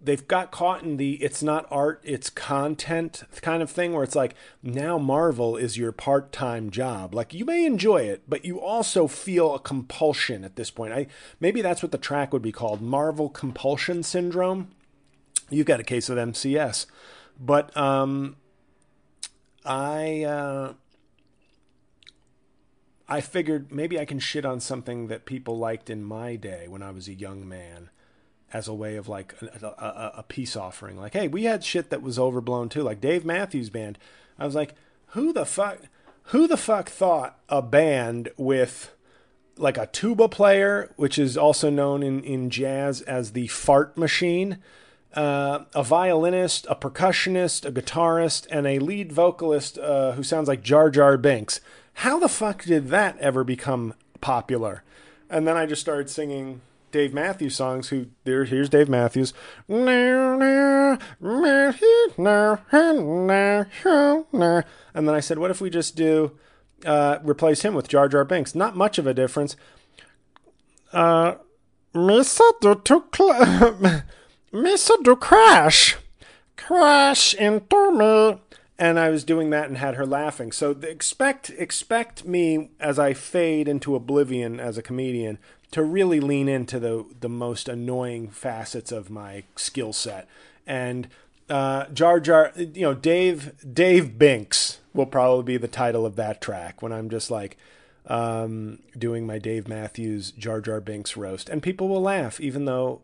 they've got caught in the it's not art it's content kind of thing where it's like now marvel is your part-time job. Like you may enjoy it but you also feel a compulsion at this point. I maybe that's what the track would be called marvel compulsion syndrome. You've got a case of mcs but um i uh I figured maybe I can shit on something that people liked in my day when I was a young man as a way of like a, a, a, peace offering. Like, hey, we had shit that was overblown too. Like Dave Matthews Band. I was like, who the fuck, who the fuck thought a band with like a tuba player, which is also known in, in jazz as the fart machine, uh, a violinist, a percussionist, a guitarist, and a lead vocalist uh, who sounds like Jar Jar Binks how the fuck did that ever become popular? and then I just started singing Dave Matthews songs. Who there? Here's Dave Matthews. And then I said, what if we just do uh, replace him with Jar Jar Binks? Not much of a difference. Uh, do to Missa do crash, crash into me. And I was doing that and had her laughing. So expect expect me as I fade into oblivion as a comedian to really lean into the the most annoying facets of my skill set. And uh, Jar Jar, you know, Dave Dave Binks will probably be the title of that track when I'm just like um, doing my Dave Matthews Jar Jar Binks roast, and people will laugh, even though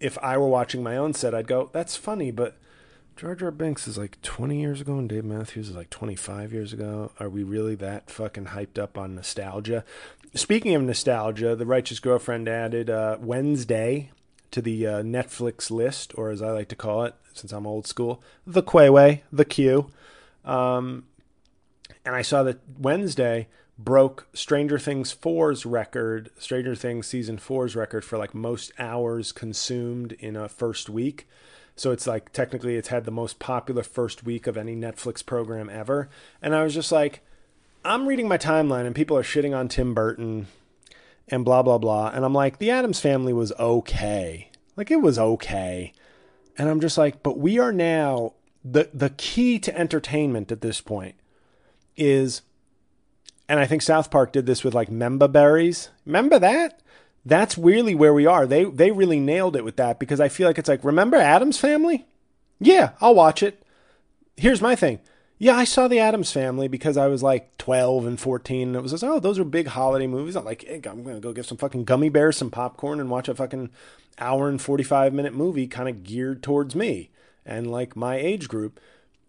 if I were watching my own set, I'd go, "That's funny," but Jar Jar Binks is like 20 years ago, and Dave Matthews is like 25 years ago. Are we really that fucking hyped up on nostalgia? Speaking of nostalgia, The Righteous Girlfriend added uh, Wednesday to the uh, Netflix list, or as I like to call it, since I'm old school, the Quayway, the Q. Um, and I saw that Wednesday broke Stranger Things 4's record, Stranger Things season 4's record for like most hours consumed in a first week. So it's like technically it's had the most popular first week of any Netflix program ever. And I was just like, I'm reading my timeline and people are shitting on Tim Burton and blah blah blah. And I'm like, the Addams family was okay. Like it was okay. And I'm just like, but we are now the the key to entertainment at this point is and I think South Park did this with like Memba Berries. Remember that? That's really where we are. They they really nailed it with that because I feel like it's like, remember Addams Family? Yeah, I'll watch it. Here's my thing. Yeah, I saw the Addams Family because I was like 12 and 14, and it was just, oh, those are big holiday movies. I'm like, hey, I'm gonna go get some fucking gummy bears, some popcorn, and watch a fucking hour and 45 minute movie, kind of geared towards me and like my age group.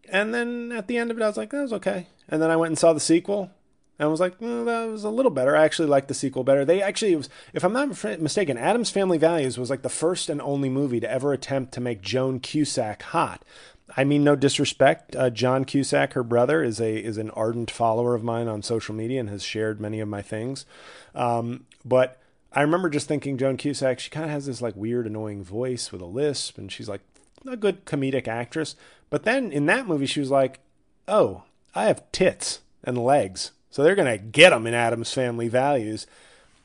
And then at the end of it, I was like, that was okay. And then I went and saw the sequel, and I was like, mm, that was a little better. I actually liked the sequel better. They actually, was, if I'm not mistaken, Addams Family Values was like the first and only movie to ever attempt to make Joan Cusack hot. I mean, no disrespect. Uh, John Cusack, her brother, is a is an ardent follower of mine on social media and has shared many of my things. Um, but I remember just thinking Joan Cusack, she kind of has this like weird, annoying voice with a lisp, and she's like a good comedic actress. But then in that movie, she was like, "Oh, I have tits and legs." So they're going to get them in Addams Family Values.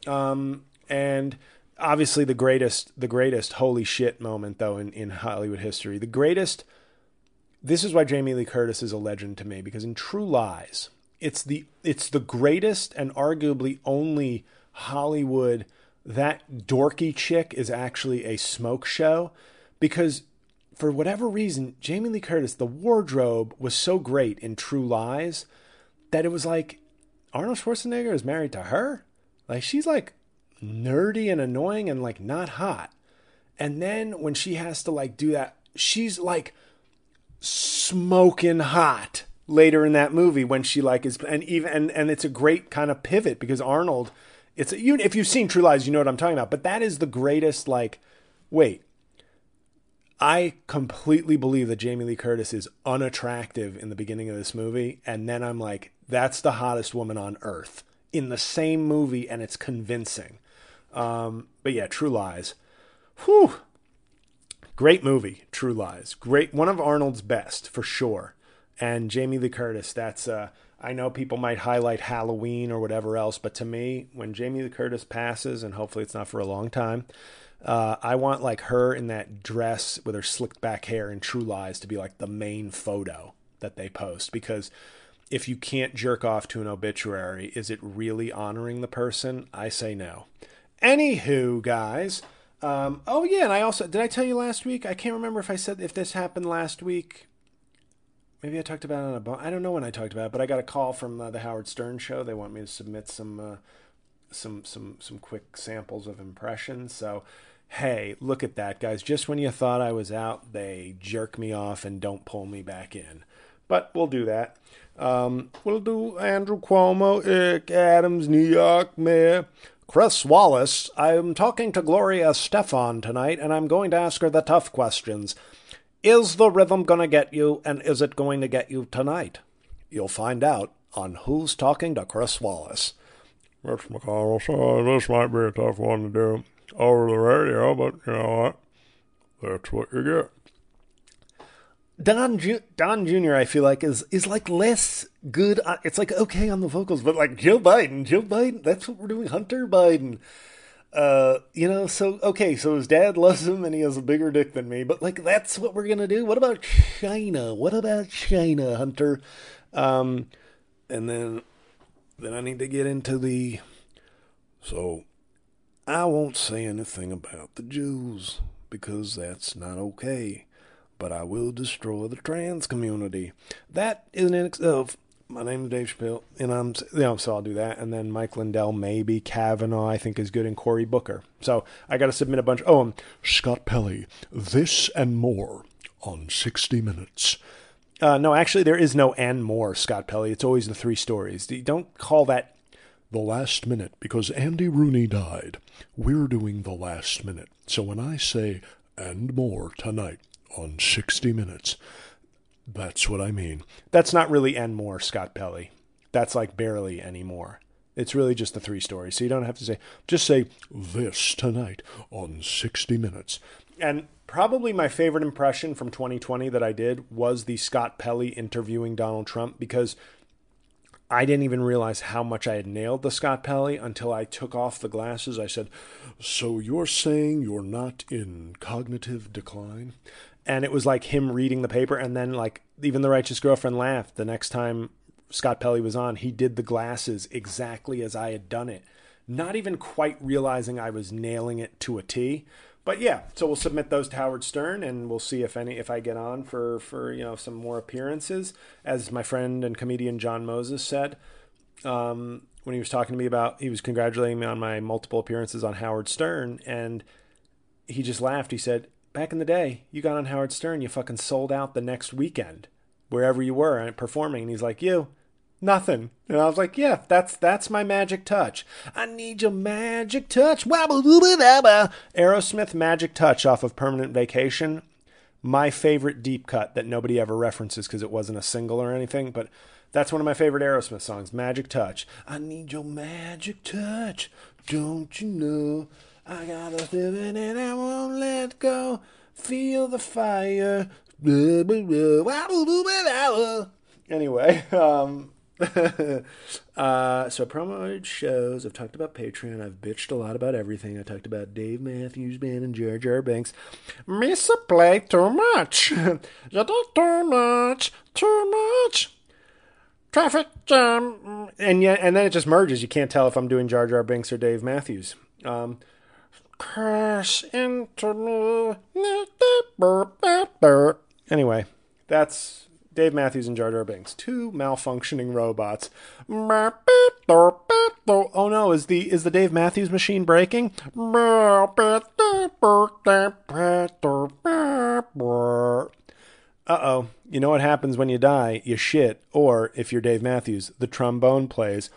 Um, and obviously the greatest the greatest holy shit moment though in, in Hollywood history. The greatest this is why Jamie Lee Curtis is a legend to me because in True Lies, it's the it's the greatest and arguably only Hollywood that dorky chick is actually a smoke show because for whatever reason Jamie Lee Curtis the wardrobe was so great in True Lies that it was like Arnold Schwarzenegger is married to her. Like she's like nerdy and annoying and like not hot. And then when she has to like do that, she's like smoking hot later in that movie when she like is and even and, and it's a great kind of pivot because Arnold it's you if you've seen True Lies you know what I'm talking about but that is the greatest like wait I completely believe that Jamie Lee Curtis is unattractive in the beginning of this movie and then I'm like that's the hottest woman on earth in the same movie, and it's convincing. Um, but yeah, True Lies. Whew. Great movie, True Lies. Great, one of Arnold's best for sure. And Jamie Lee Curtis, that's uh, I know people might highlight Halloween or whatever else, but to me, when Jamie Lee Curtis passes, and hopefully it's not for a long time, uh, I want like her in that dress with her slicked back hair in True Lies to be like the main photo that they post because if you can't jerk off to an obituary, is it really honoring the person? I say no. Anywho, guys. Um, oh yeah, and I also did I tell you last week? I can't remember if I said if this happened last week. Maybe I talked about it on a. I don't know when I talked about it, but I got a call from uh, the Howard Stern show. They want me to submit some uh, some some some quick samples of impressions. So hey, look at that, guys! Just when you thought I was out, they jerk me off and don't pull me back in. But we'll do that. Um, we'll do Andrew Cuomo, Eric Adams, New York Mayor. Chris Wallace, I'm talking to Gloria Estefan tonight, and I'm going to ask her the tough questions. Is the rhythm going to get you, and is it going to get you tonight? You'll find out on Who's Talking to Chris Wallace. Mitch McConnell. So uh, this might be a tough one to do over the radio, but you know what? That's what you get. Don Ju- Don Jr. I feel like is is like less good. Uh, it's like okay on the vocals, but like Joe Biden, Joe Biden. That's what we're doing. Hunter Biden. Uh, you know, so okay, so his dad loves him and he has a bigger dick than me, but like that's what we're gonna do. What about China? What about China, Hunter? Um, and then then I need to get into the. So, I won't say anything about the Jews because that's not okay but I will destroy the trans community. That is an itself. My name is Dave Chappelle, and I'm you know, so I'll do that, and then Mike Lindell, maybe Kavanaugh, I think is good, and Cory Booker. So I got to submit a bunch. Oh, um, Scott Pelley, this and more on 60 Minutes. Uh, no, actually, there is no and more, Scott Pelley. It's always the three stories. Don't call that the last minute because Andy Rooney died. We're doing the last minute. So when I say and more tonight, on 60 Minutes. That's what I mean. That's not really and more, Scott Pelley. That's like barely anymore. It's really just the three stories. So you don't have to say, just say this tonight on 60 Minutes. And probably my favorite impression from 2020 that I did was the Scott Pelley interviewing Donald Trump because I didn't even realize how much I had nailed the Scott Pelley until I took off the glasses. I said, So you're saying you're not in cognitive decline? And it was like him reading the paper and then like even the righteous girlfriend laughed the next time scott pelley was on. He did the glasses exactly as i had done it not even quite realizing i was nailing it to a t. But yeah so we'll submit those to howard stern and we'll see if any if i get on for for you know some more appearances. As my friend and comedian john moses said um, when he was talking to me about he was congratulating me on my multiple appearances on howard stern and he just laughed. He said back in the day, you got on Howard Stern, you fucking sold out the next weekend, wherever you were and performing. And he's like, you, nothing. And I was like, yeah, that's that's my magic touch. I need your magic touch. Aerosmith Magic Touch off of Permanent Vacation. My favorite deep cut that nobody ever references because it wasn't a single or anything, but that's one of my favorite Aerosmith songs, Magic Touch. I need your magic touch. Don't you know? I got a feeling and I won't let go. Feel the fire. Anyway, um, uh, so I promoted shows. I've talked about Patreon. I've bitched a lot about everything. I talked about Dave Matthews Band and Jar Jar Binks. Miss a play too much. you do too much. Too much. Traffic jam. And yeah, and then it just merges. You can't tell if I'm doing Jar Jar Binks or Dave Matthews. Um, crash into me. Anyway, that's Dave Matthews and Jar Jar Binks, two malfunctioning robots. Oh no, is the is the Dave Matthews machine breaking? Uh oh. You know what happens when you die? You shit. Or if you're Dave Matthews, the trombone plays.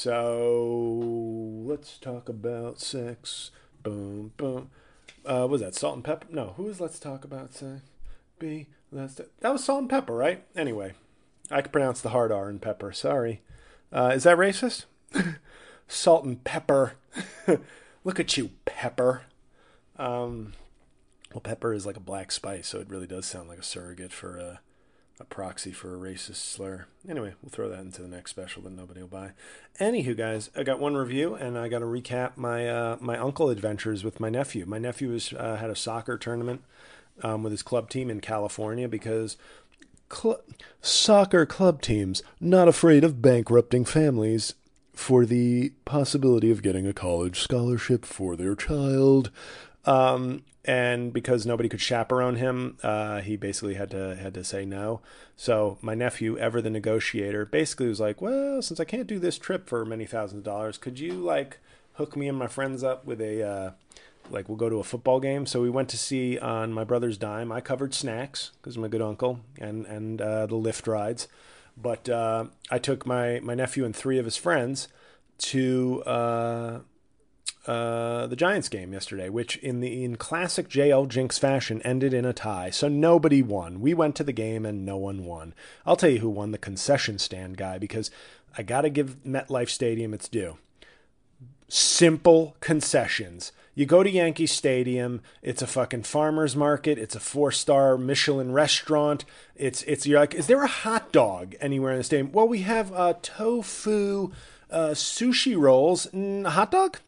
So let's talk about sex. Boom, boom. Uh, was that Salt and Pepper? No, who was Let's Talk About Sex? B. Let's t- that was Salt and Pepper, right? Anyway, I can pronounce the hard R in pepper. Sorry. Uh, is that racist? Salt and Pepper. Look at you, Pepper. Um, well, pepper is like a black spice, so it really does sound like a surrogate for a a proxy for a racist slur. Anyway, we'll throw that into the next special that nobody will buy. Anywho, guys, I got one review, and I got to recap my uh, my uncle adventures with my nephew. My nephew has uh, had a soccer tournament um, with his club team in California because cl- soccer club teams not afraid of bankrupting families for the possibility of getting a college scholarship for their child. Um, and because nobody could chaperone him, uh, he basically had to had to say no. So my nephew, ever the negotiator, basically was like, "Well, since I can't do this trip for many thousands of dollars, could you like hook me and my friends up with a uh, like we'll go to a football game?" So we went to see on my brother's dime. I covered snacks because a good uncle, and and uh, the Lyft rides. But uh, I took my my nephew and three of his friends to uh, the Giants game yesterday, which in the in classic JL Jinx fashion ended in a tie. So nobody won. We went to the game and no one won. I'll tell you who won the concession stand guy because I got to give MetLife Stadium its due. Simple concessions. You go to Yankee Stadium, it's a fucking farmers market, it's a four-star Michelin restaurant. It's it's you're like, is there a hot dog anywhere in the stadium? Well, we have uh, tofu uh, sushi rolls. Mm, hot dog?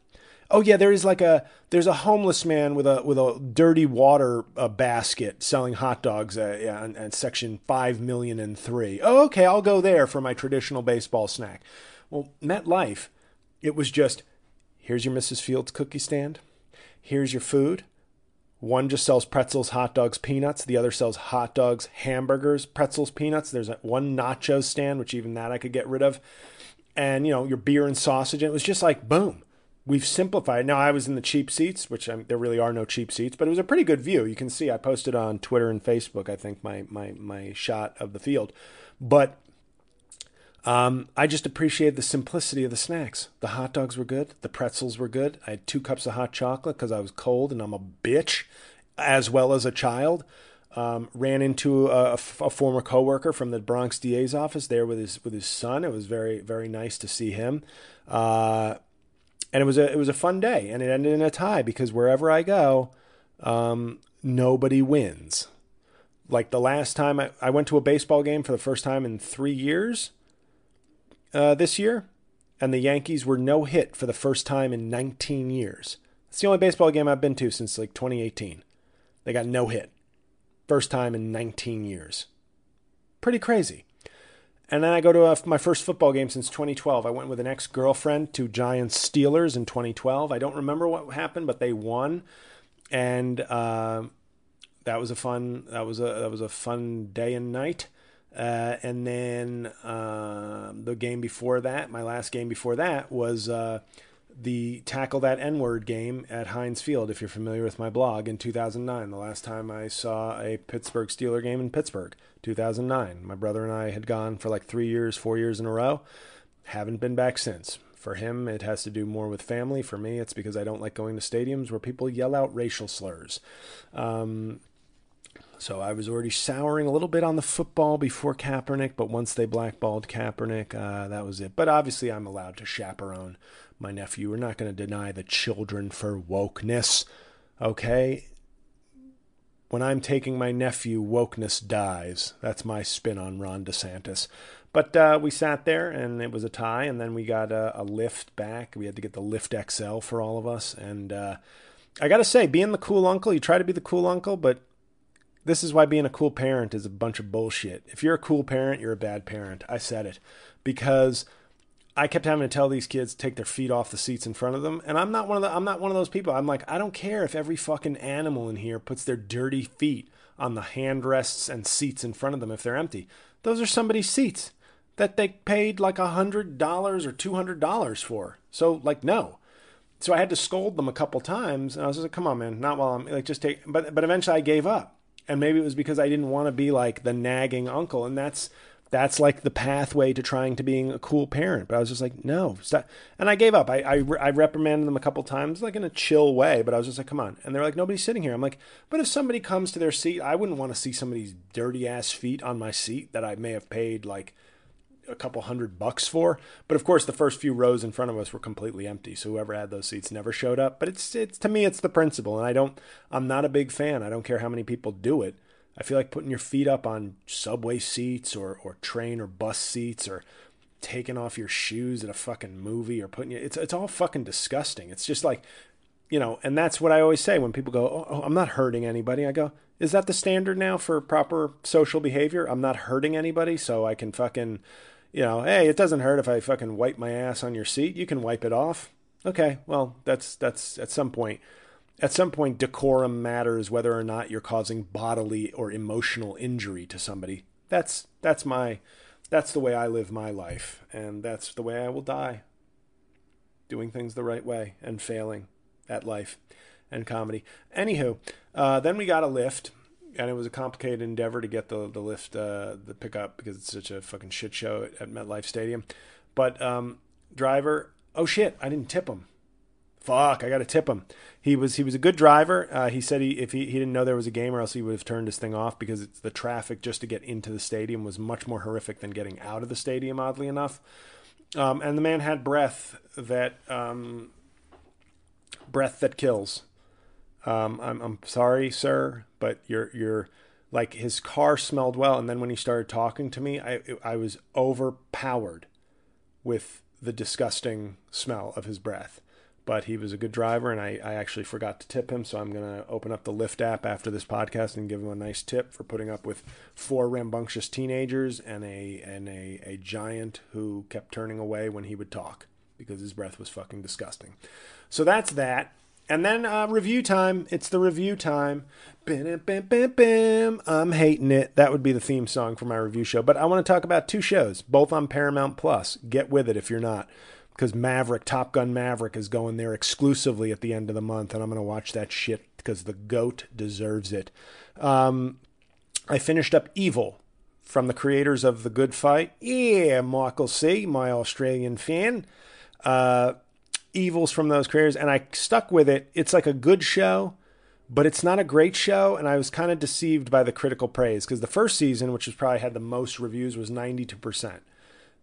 Oh yeah, there is like a there's a homeless man with a with a dirty water uh, basket selling hot dogs uh, yeah, on, on section five million and three. Oh okay, I'll go there for my traditional baseball snack. Well, MetLife, it was just here's your Mrs. Fields cookie stand. Here's your food. One just sells pretzels, hot dogs, peanuts. The other sells hot dogs, hamburgers, pretzels, peanuts. There's one nacho stand, which even that I could get rid of. And, you know, your beer and sausage. And it was just like, boom we've simplified. Now I was in the cheap seats, which I'm, there really are no cheap seats, but it was a pretty good view. You can see I posted on Twitter and Facebook. I think my my my shot of the field, but um, I just appreciated the simplicity of the snacks. The hot dogs were good. The pretzels were good. I had two cups of hot chocolate because I was cold and I'm a bitch, as well as a child. Um, ran into a, a, former coworker from the Bronx DA's office there with his with his son. It was very very nice to see him. Uh, and it was a it was a fun day, and it ended in a tie because wherever I go, um, nobody wins. Like the last time I, I went to a baseball game for the first time in three years uh, this year, and the Yankees were no hit for the first time in 19 years. It's the only baseball game I've been to since like 2018. They got no hit. First time in 19 years. Pretty crazy. And then I go to a, my first football game since 2012. I went with an ex girlfriend to Giants Steelers in 2012. I don't remember what happened, but they won, and uh, that was a fun that was a that was a fun day and night. Uh, and then uh, the game before that, my last game before that was uh, the tackle that N word game at Heinz Field. If you're familiar with my blog, in 2009, the last time I saw a Pittsburgh Steeler game in Pittsburgh, 2009. My brother and I had gone for like three years, four years in a row. Haven't been back since. For him, it has to do more with family. For me, it's because I don't like going to stadiums where people yell out racial slurs. Um, so I was already souring a little bit on the football before Kaepernick, but once they blackballed Kaepernick, uh, that was it. But obviously, I'm allowed to chaperone my nephew. We're not going to deny the children for wokeness, okay? When I'm taking my nephew, wokeness dies. That's my spin on Ron DeSantis. But uh, we sat there and it was a tie, and then we got a, a, lift back. We had to get the Lyft XL for all of us. And uh, I got to say, being the cool uncle, you try to be the cool uncle, but this is why being a cool parent is a bunch of bullshit. If you're a cool parent, you're a bad parent. I said it because I kept having to tell these kids take their feet off the seats in front of them, and I'm not one of the I'm not one of those people. I'm like, I don't care if every fucking animal in here puts their dirty feet on the handrests and seats in front of them if they're empty. Those are somebody's seats that they paid like a hundred dollars or two hundred dollars for. So like no. So I had to scold them a couple times, and I was like, "Come on, man, not while I'm like just take." But but eventually I gave up, and maybe it was because I didn't want to be like the nagging uncle, and that's that's like the pathway to trying to being a cool parent. But I was just like, no, stop. And I gave up. I, I, I, reprimanded them a couple times, like in a chill way, but I was just like, come on. And they're like, nobody's sitting here. I'm like, but if somebody comes to their seat, I wouldn't want to see somebody's dirty ass feet on my seat that I may have paid like a couple hundred bucks for. But of course, the first few rows in front of us were completely empty. So whoever had those seats never showed up. But it's, it's to me, it's the principle. And I don't, I'm not a big fan. I don't care how many people do it. I feel like putting your feet up on subway seats or, or train or bus seats or taking off your shoes at a fucking movie or putting it's it's all fucking disgusting. It's just like you know, and that's what I always say when people go, oh, oh, I'm not hurting anybody. I go, is that the standard now for proper social behavior? I'm not hurting anybody, so I can fucking, you know, hey, it doesn't hurt if I fucking wipe my ass on your seat. You can wipe it off. Okay, well, that's that's at some point at some point, decorum matters whether or not you're causing bodily or emotional injury to somebody. That's that's my that's the way I live my life, and that's the way I will die. Doing things the right way and failing at life and comedy. Anywho, uh, then we got a lift, and it was a complicated endeavor to get the the lift uh, the pickup because it's such a fucking shit show at, MetLife Stadium. But um, driver, oh shit, I didn't tip him. Fuck, I got to tip him. He was he was a good driver. Uh, he said he if he, he didn't know there was a game or else he would have turned his thing off because it's the traffic just to get into the stadium was much more horrific than getting out of the stadium. Oddly enough, um, and the man had breath that um, breath that kills. Um, I'm I'm sorry, sir, but you're you're like his car smelled well, and then when he started talking to me, I I was overpowered with the disgusting smell of his breath. But he was a good driver, and I, I actually forgot to tip him, so I'm going to open up the Lyft app after this podcast and give him a nice tip for putting up with four rambunctious teenagers and a and a, a giant who kept turning away when he would talk because his breath was fucking disgusting. So that's that. And then uh, review time. It's the review time. Bam, bam, bam, bam. I'm hating it. That would be the theme song for my review show. But I want to talk about two shows, both on Paramount Plus. Get with it if you're not, because Maverick, Top Gun Maverick, is going there exclusively at the end of the month, and I'm going to watch that shit because the goat deserves it. Um, I finished up Evil from the creators of The Good Fight. Yeah, Michael C., my Australian fan. Uh, evils from those creators, and I stuck with it. It's like a good show, but it's not a great show, and I was kind of deceived by the critical praise because the first season, which was probably had the most reviews, was 92%.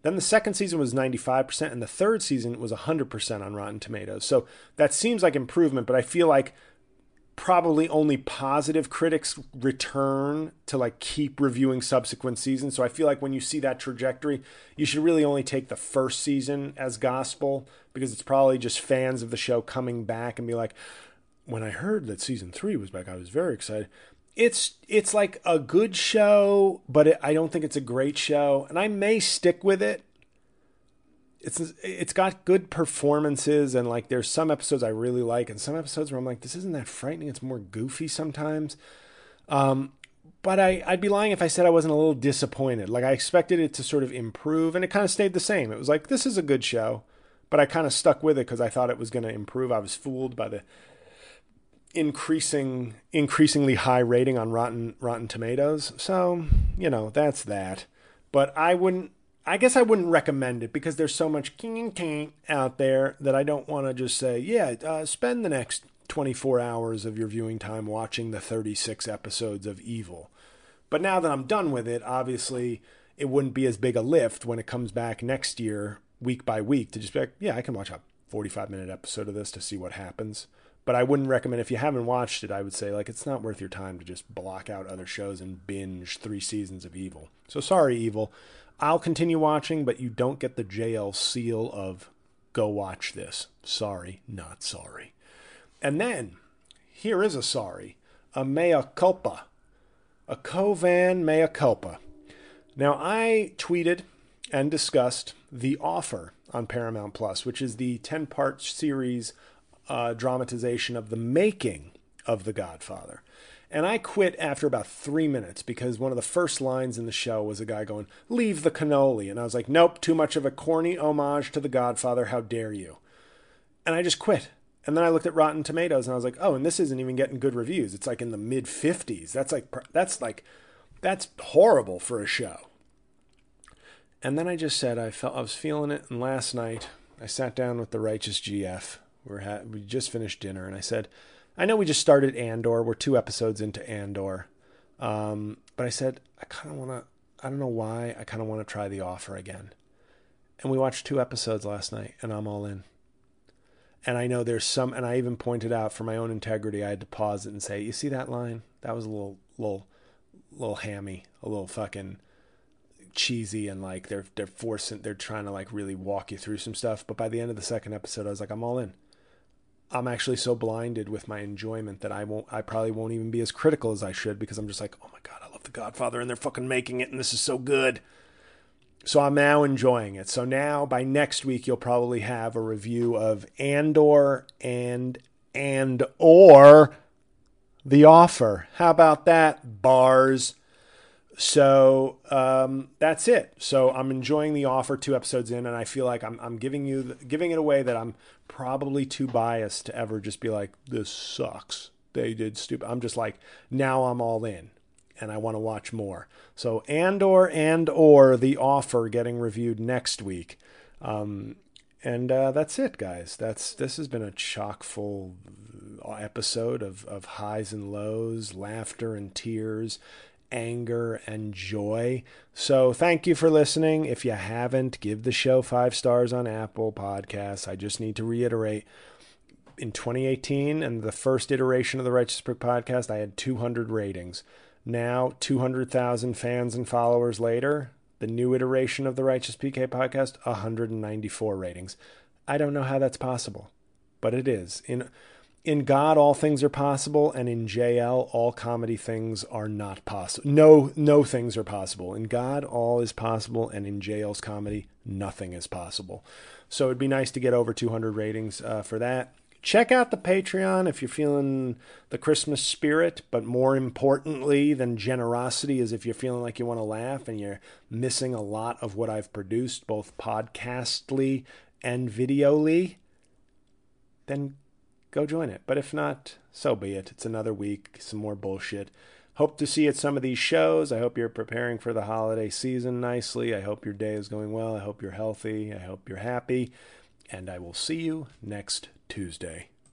Then the second season was 95%, and the third season was 100% on Rotten Tomatoes. So that seems like improvement, but I feel like probably only positive critics return to like keep reviewing subsequent seasons. So I feel like when you see that trajectory, you should really only take the first season as gospel because it's probably just fans of the show coming back and be like, when I heard that season three was back, I was very excited. It's it's like a good show, but it, I don't think it's a great show, and I may stick with it. It's it's got good performances and like there's some episodes I really like and some episodes where I'm like this isn't that frightening it's more goofy sometimes. Um, but I, I'd be lying if I said I wasn't a little disappointed. Like I expected it to sort of improve and it kind of stayed the same. It was like this is a good show but I kind of stuck with it because I thought it was going to improve. I was fooled by the increasing increasingly high rating on rotten rotten tomatoes so you know that's that but I wouldn't I guess I wouldn't recommend it because there's so much king king out there that I don't want to just say, yeah, uh, spend the next 24 hours of your viewing time watching the 36 episodes of Evil. But now that I'm done with it, obviously it wouldn't be as big a lift when it comes back next year, week by week, to just be like, yeah, I can watch a 45 minute episode of this to see what happens. But I wouldn't recommend if you haven't watched it, I would say like it's not worth your time to just block out other shows and binge three seasons of Evil. So sorry, Evil. I'll continue watching, but you don't get the JL seal of go watch this. Sorry, not sorry. And then here is a sorry, a mea culpa, a Cauvin mea culpa. Now I tweeted and discussed The Offer on Paramount Plus, which is the 10 part series uh, dramatization of the making of The Godfather. And I quit after about three minutes because one of the first lines in the show was a guy going, Leave the cannoli. And I was like, Nope, too much of a corny homage to The Godfather. How dare you? And I just quit. And then I looked at Rotten Tomatoes and I was like, Oh, and this isn't even getting good reviews. It's like in the mid 50s. That's like, that's like, that's horrible for a show. And then I just said, I felt, I was feeling it. And last night I sat down with the righteous GF. We're ha- we just finished dinner and I said, I know we just started Andor. We're two episodes into Andor. Um, but I said, I kind of want to, I don't know why, I kind of want to try the offer again. And we watched two episodes last night, and I'm all in. And I know there's some, and I even pointed out for my own integrity, I had to pause it and say, "You see that line? That was a little, little, little hammy, a little fucking cheesy, and like they're they're forcing, they're trying to like really walk you through some stuff." But by the end of the second episode, I was like, "I'm all in." I'm actually so blinded with my enjoyment that I won't I probably won't even be as critical as I should because I'm just like, "Oh my god, I love The Godfather and they're fucking making it and this is so good." So I'm now enjoying it. So now by next week you'll probably have a review of Andor and and or The Offer. How about that? Bars. So um, that's it. So I'm enjoying the offer two episodes in, and I feel like I'm, I'm giving you giving it away that I'm probably too biased to ever just be like this sucks. They did stupid. I'm just like now I'm all in, and I want to watch more. So Andor and or the offer getting reviewed next week. Um, And uh, that's it, guys. That's this has been a chock full episode of, of highs and lows, laughter and tears, anger and joy. So thank you for listening. If you haven't, give the show five stars on Apple Podcasts. I just need to reiterate in 2018 and the first iteration of the Righteous Prick podcast, I had 200 ratings. Now, 200,000 fans and followers later, the new iteration of the Righteous PK podcast, 194 ratings. I don't know how that's possible, but it is. In in God all things are possible and in JL all comedy things are not possible. No no things are possible. In God all is possible and in JL's comedy nothing is possible. So it'd be nice to get over 200 ratings uh, for that. Check out the Patreon if you're feeling the Christmas spirit, but more importantly than generosity is if you're feeling like you want to laugh and you're missing a lot of what I've produced, both podcastly and videoly, then go join it. But if not, so be it. It's another week, some more bullshit. Hope to see you at some of these shows. I hope you're preparing for the holiday season nicely. I hope your day is going well. I hope you're healthy. I hope you're happy. And I will see you next Tuesday.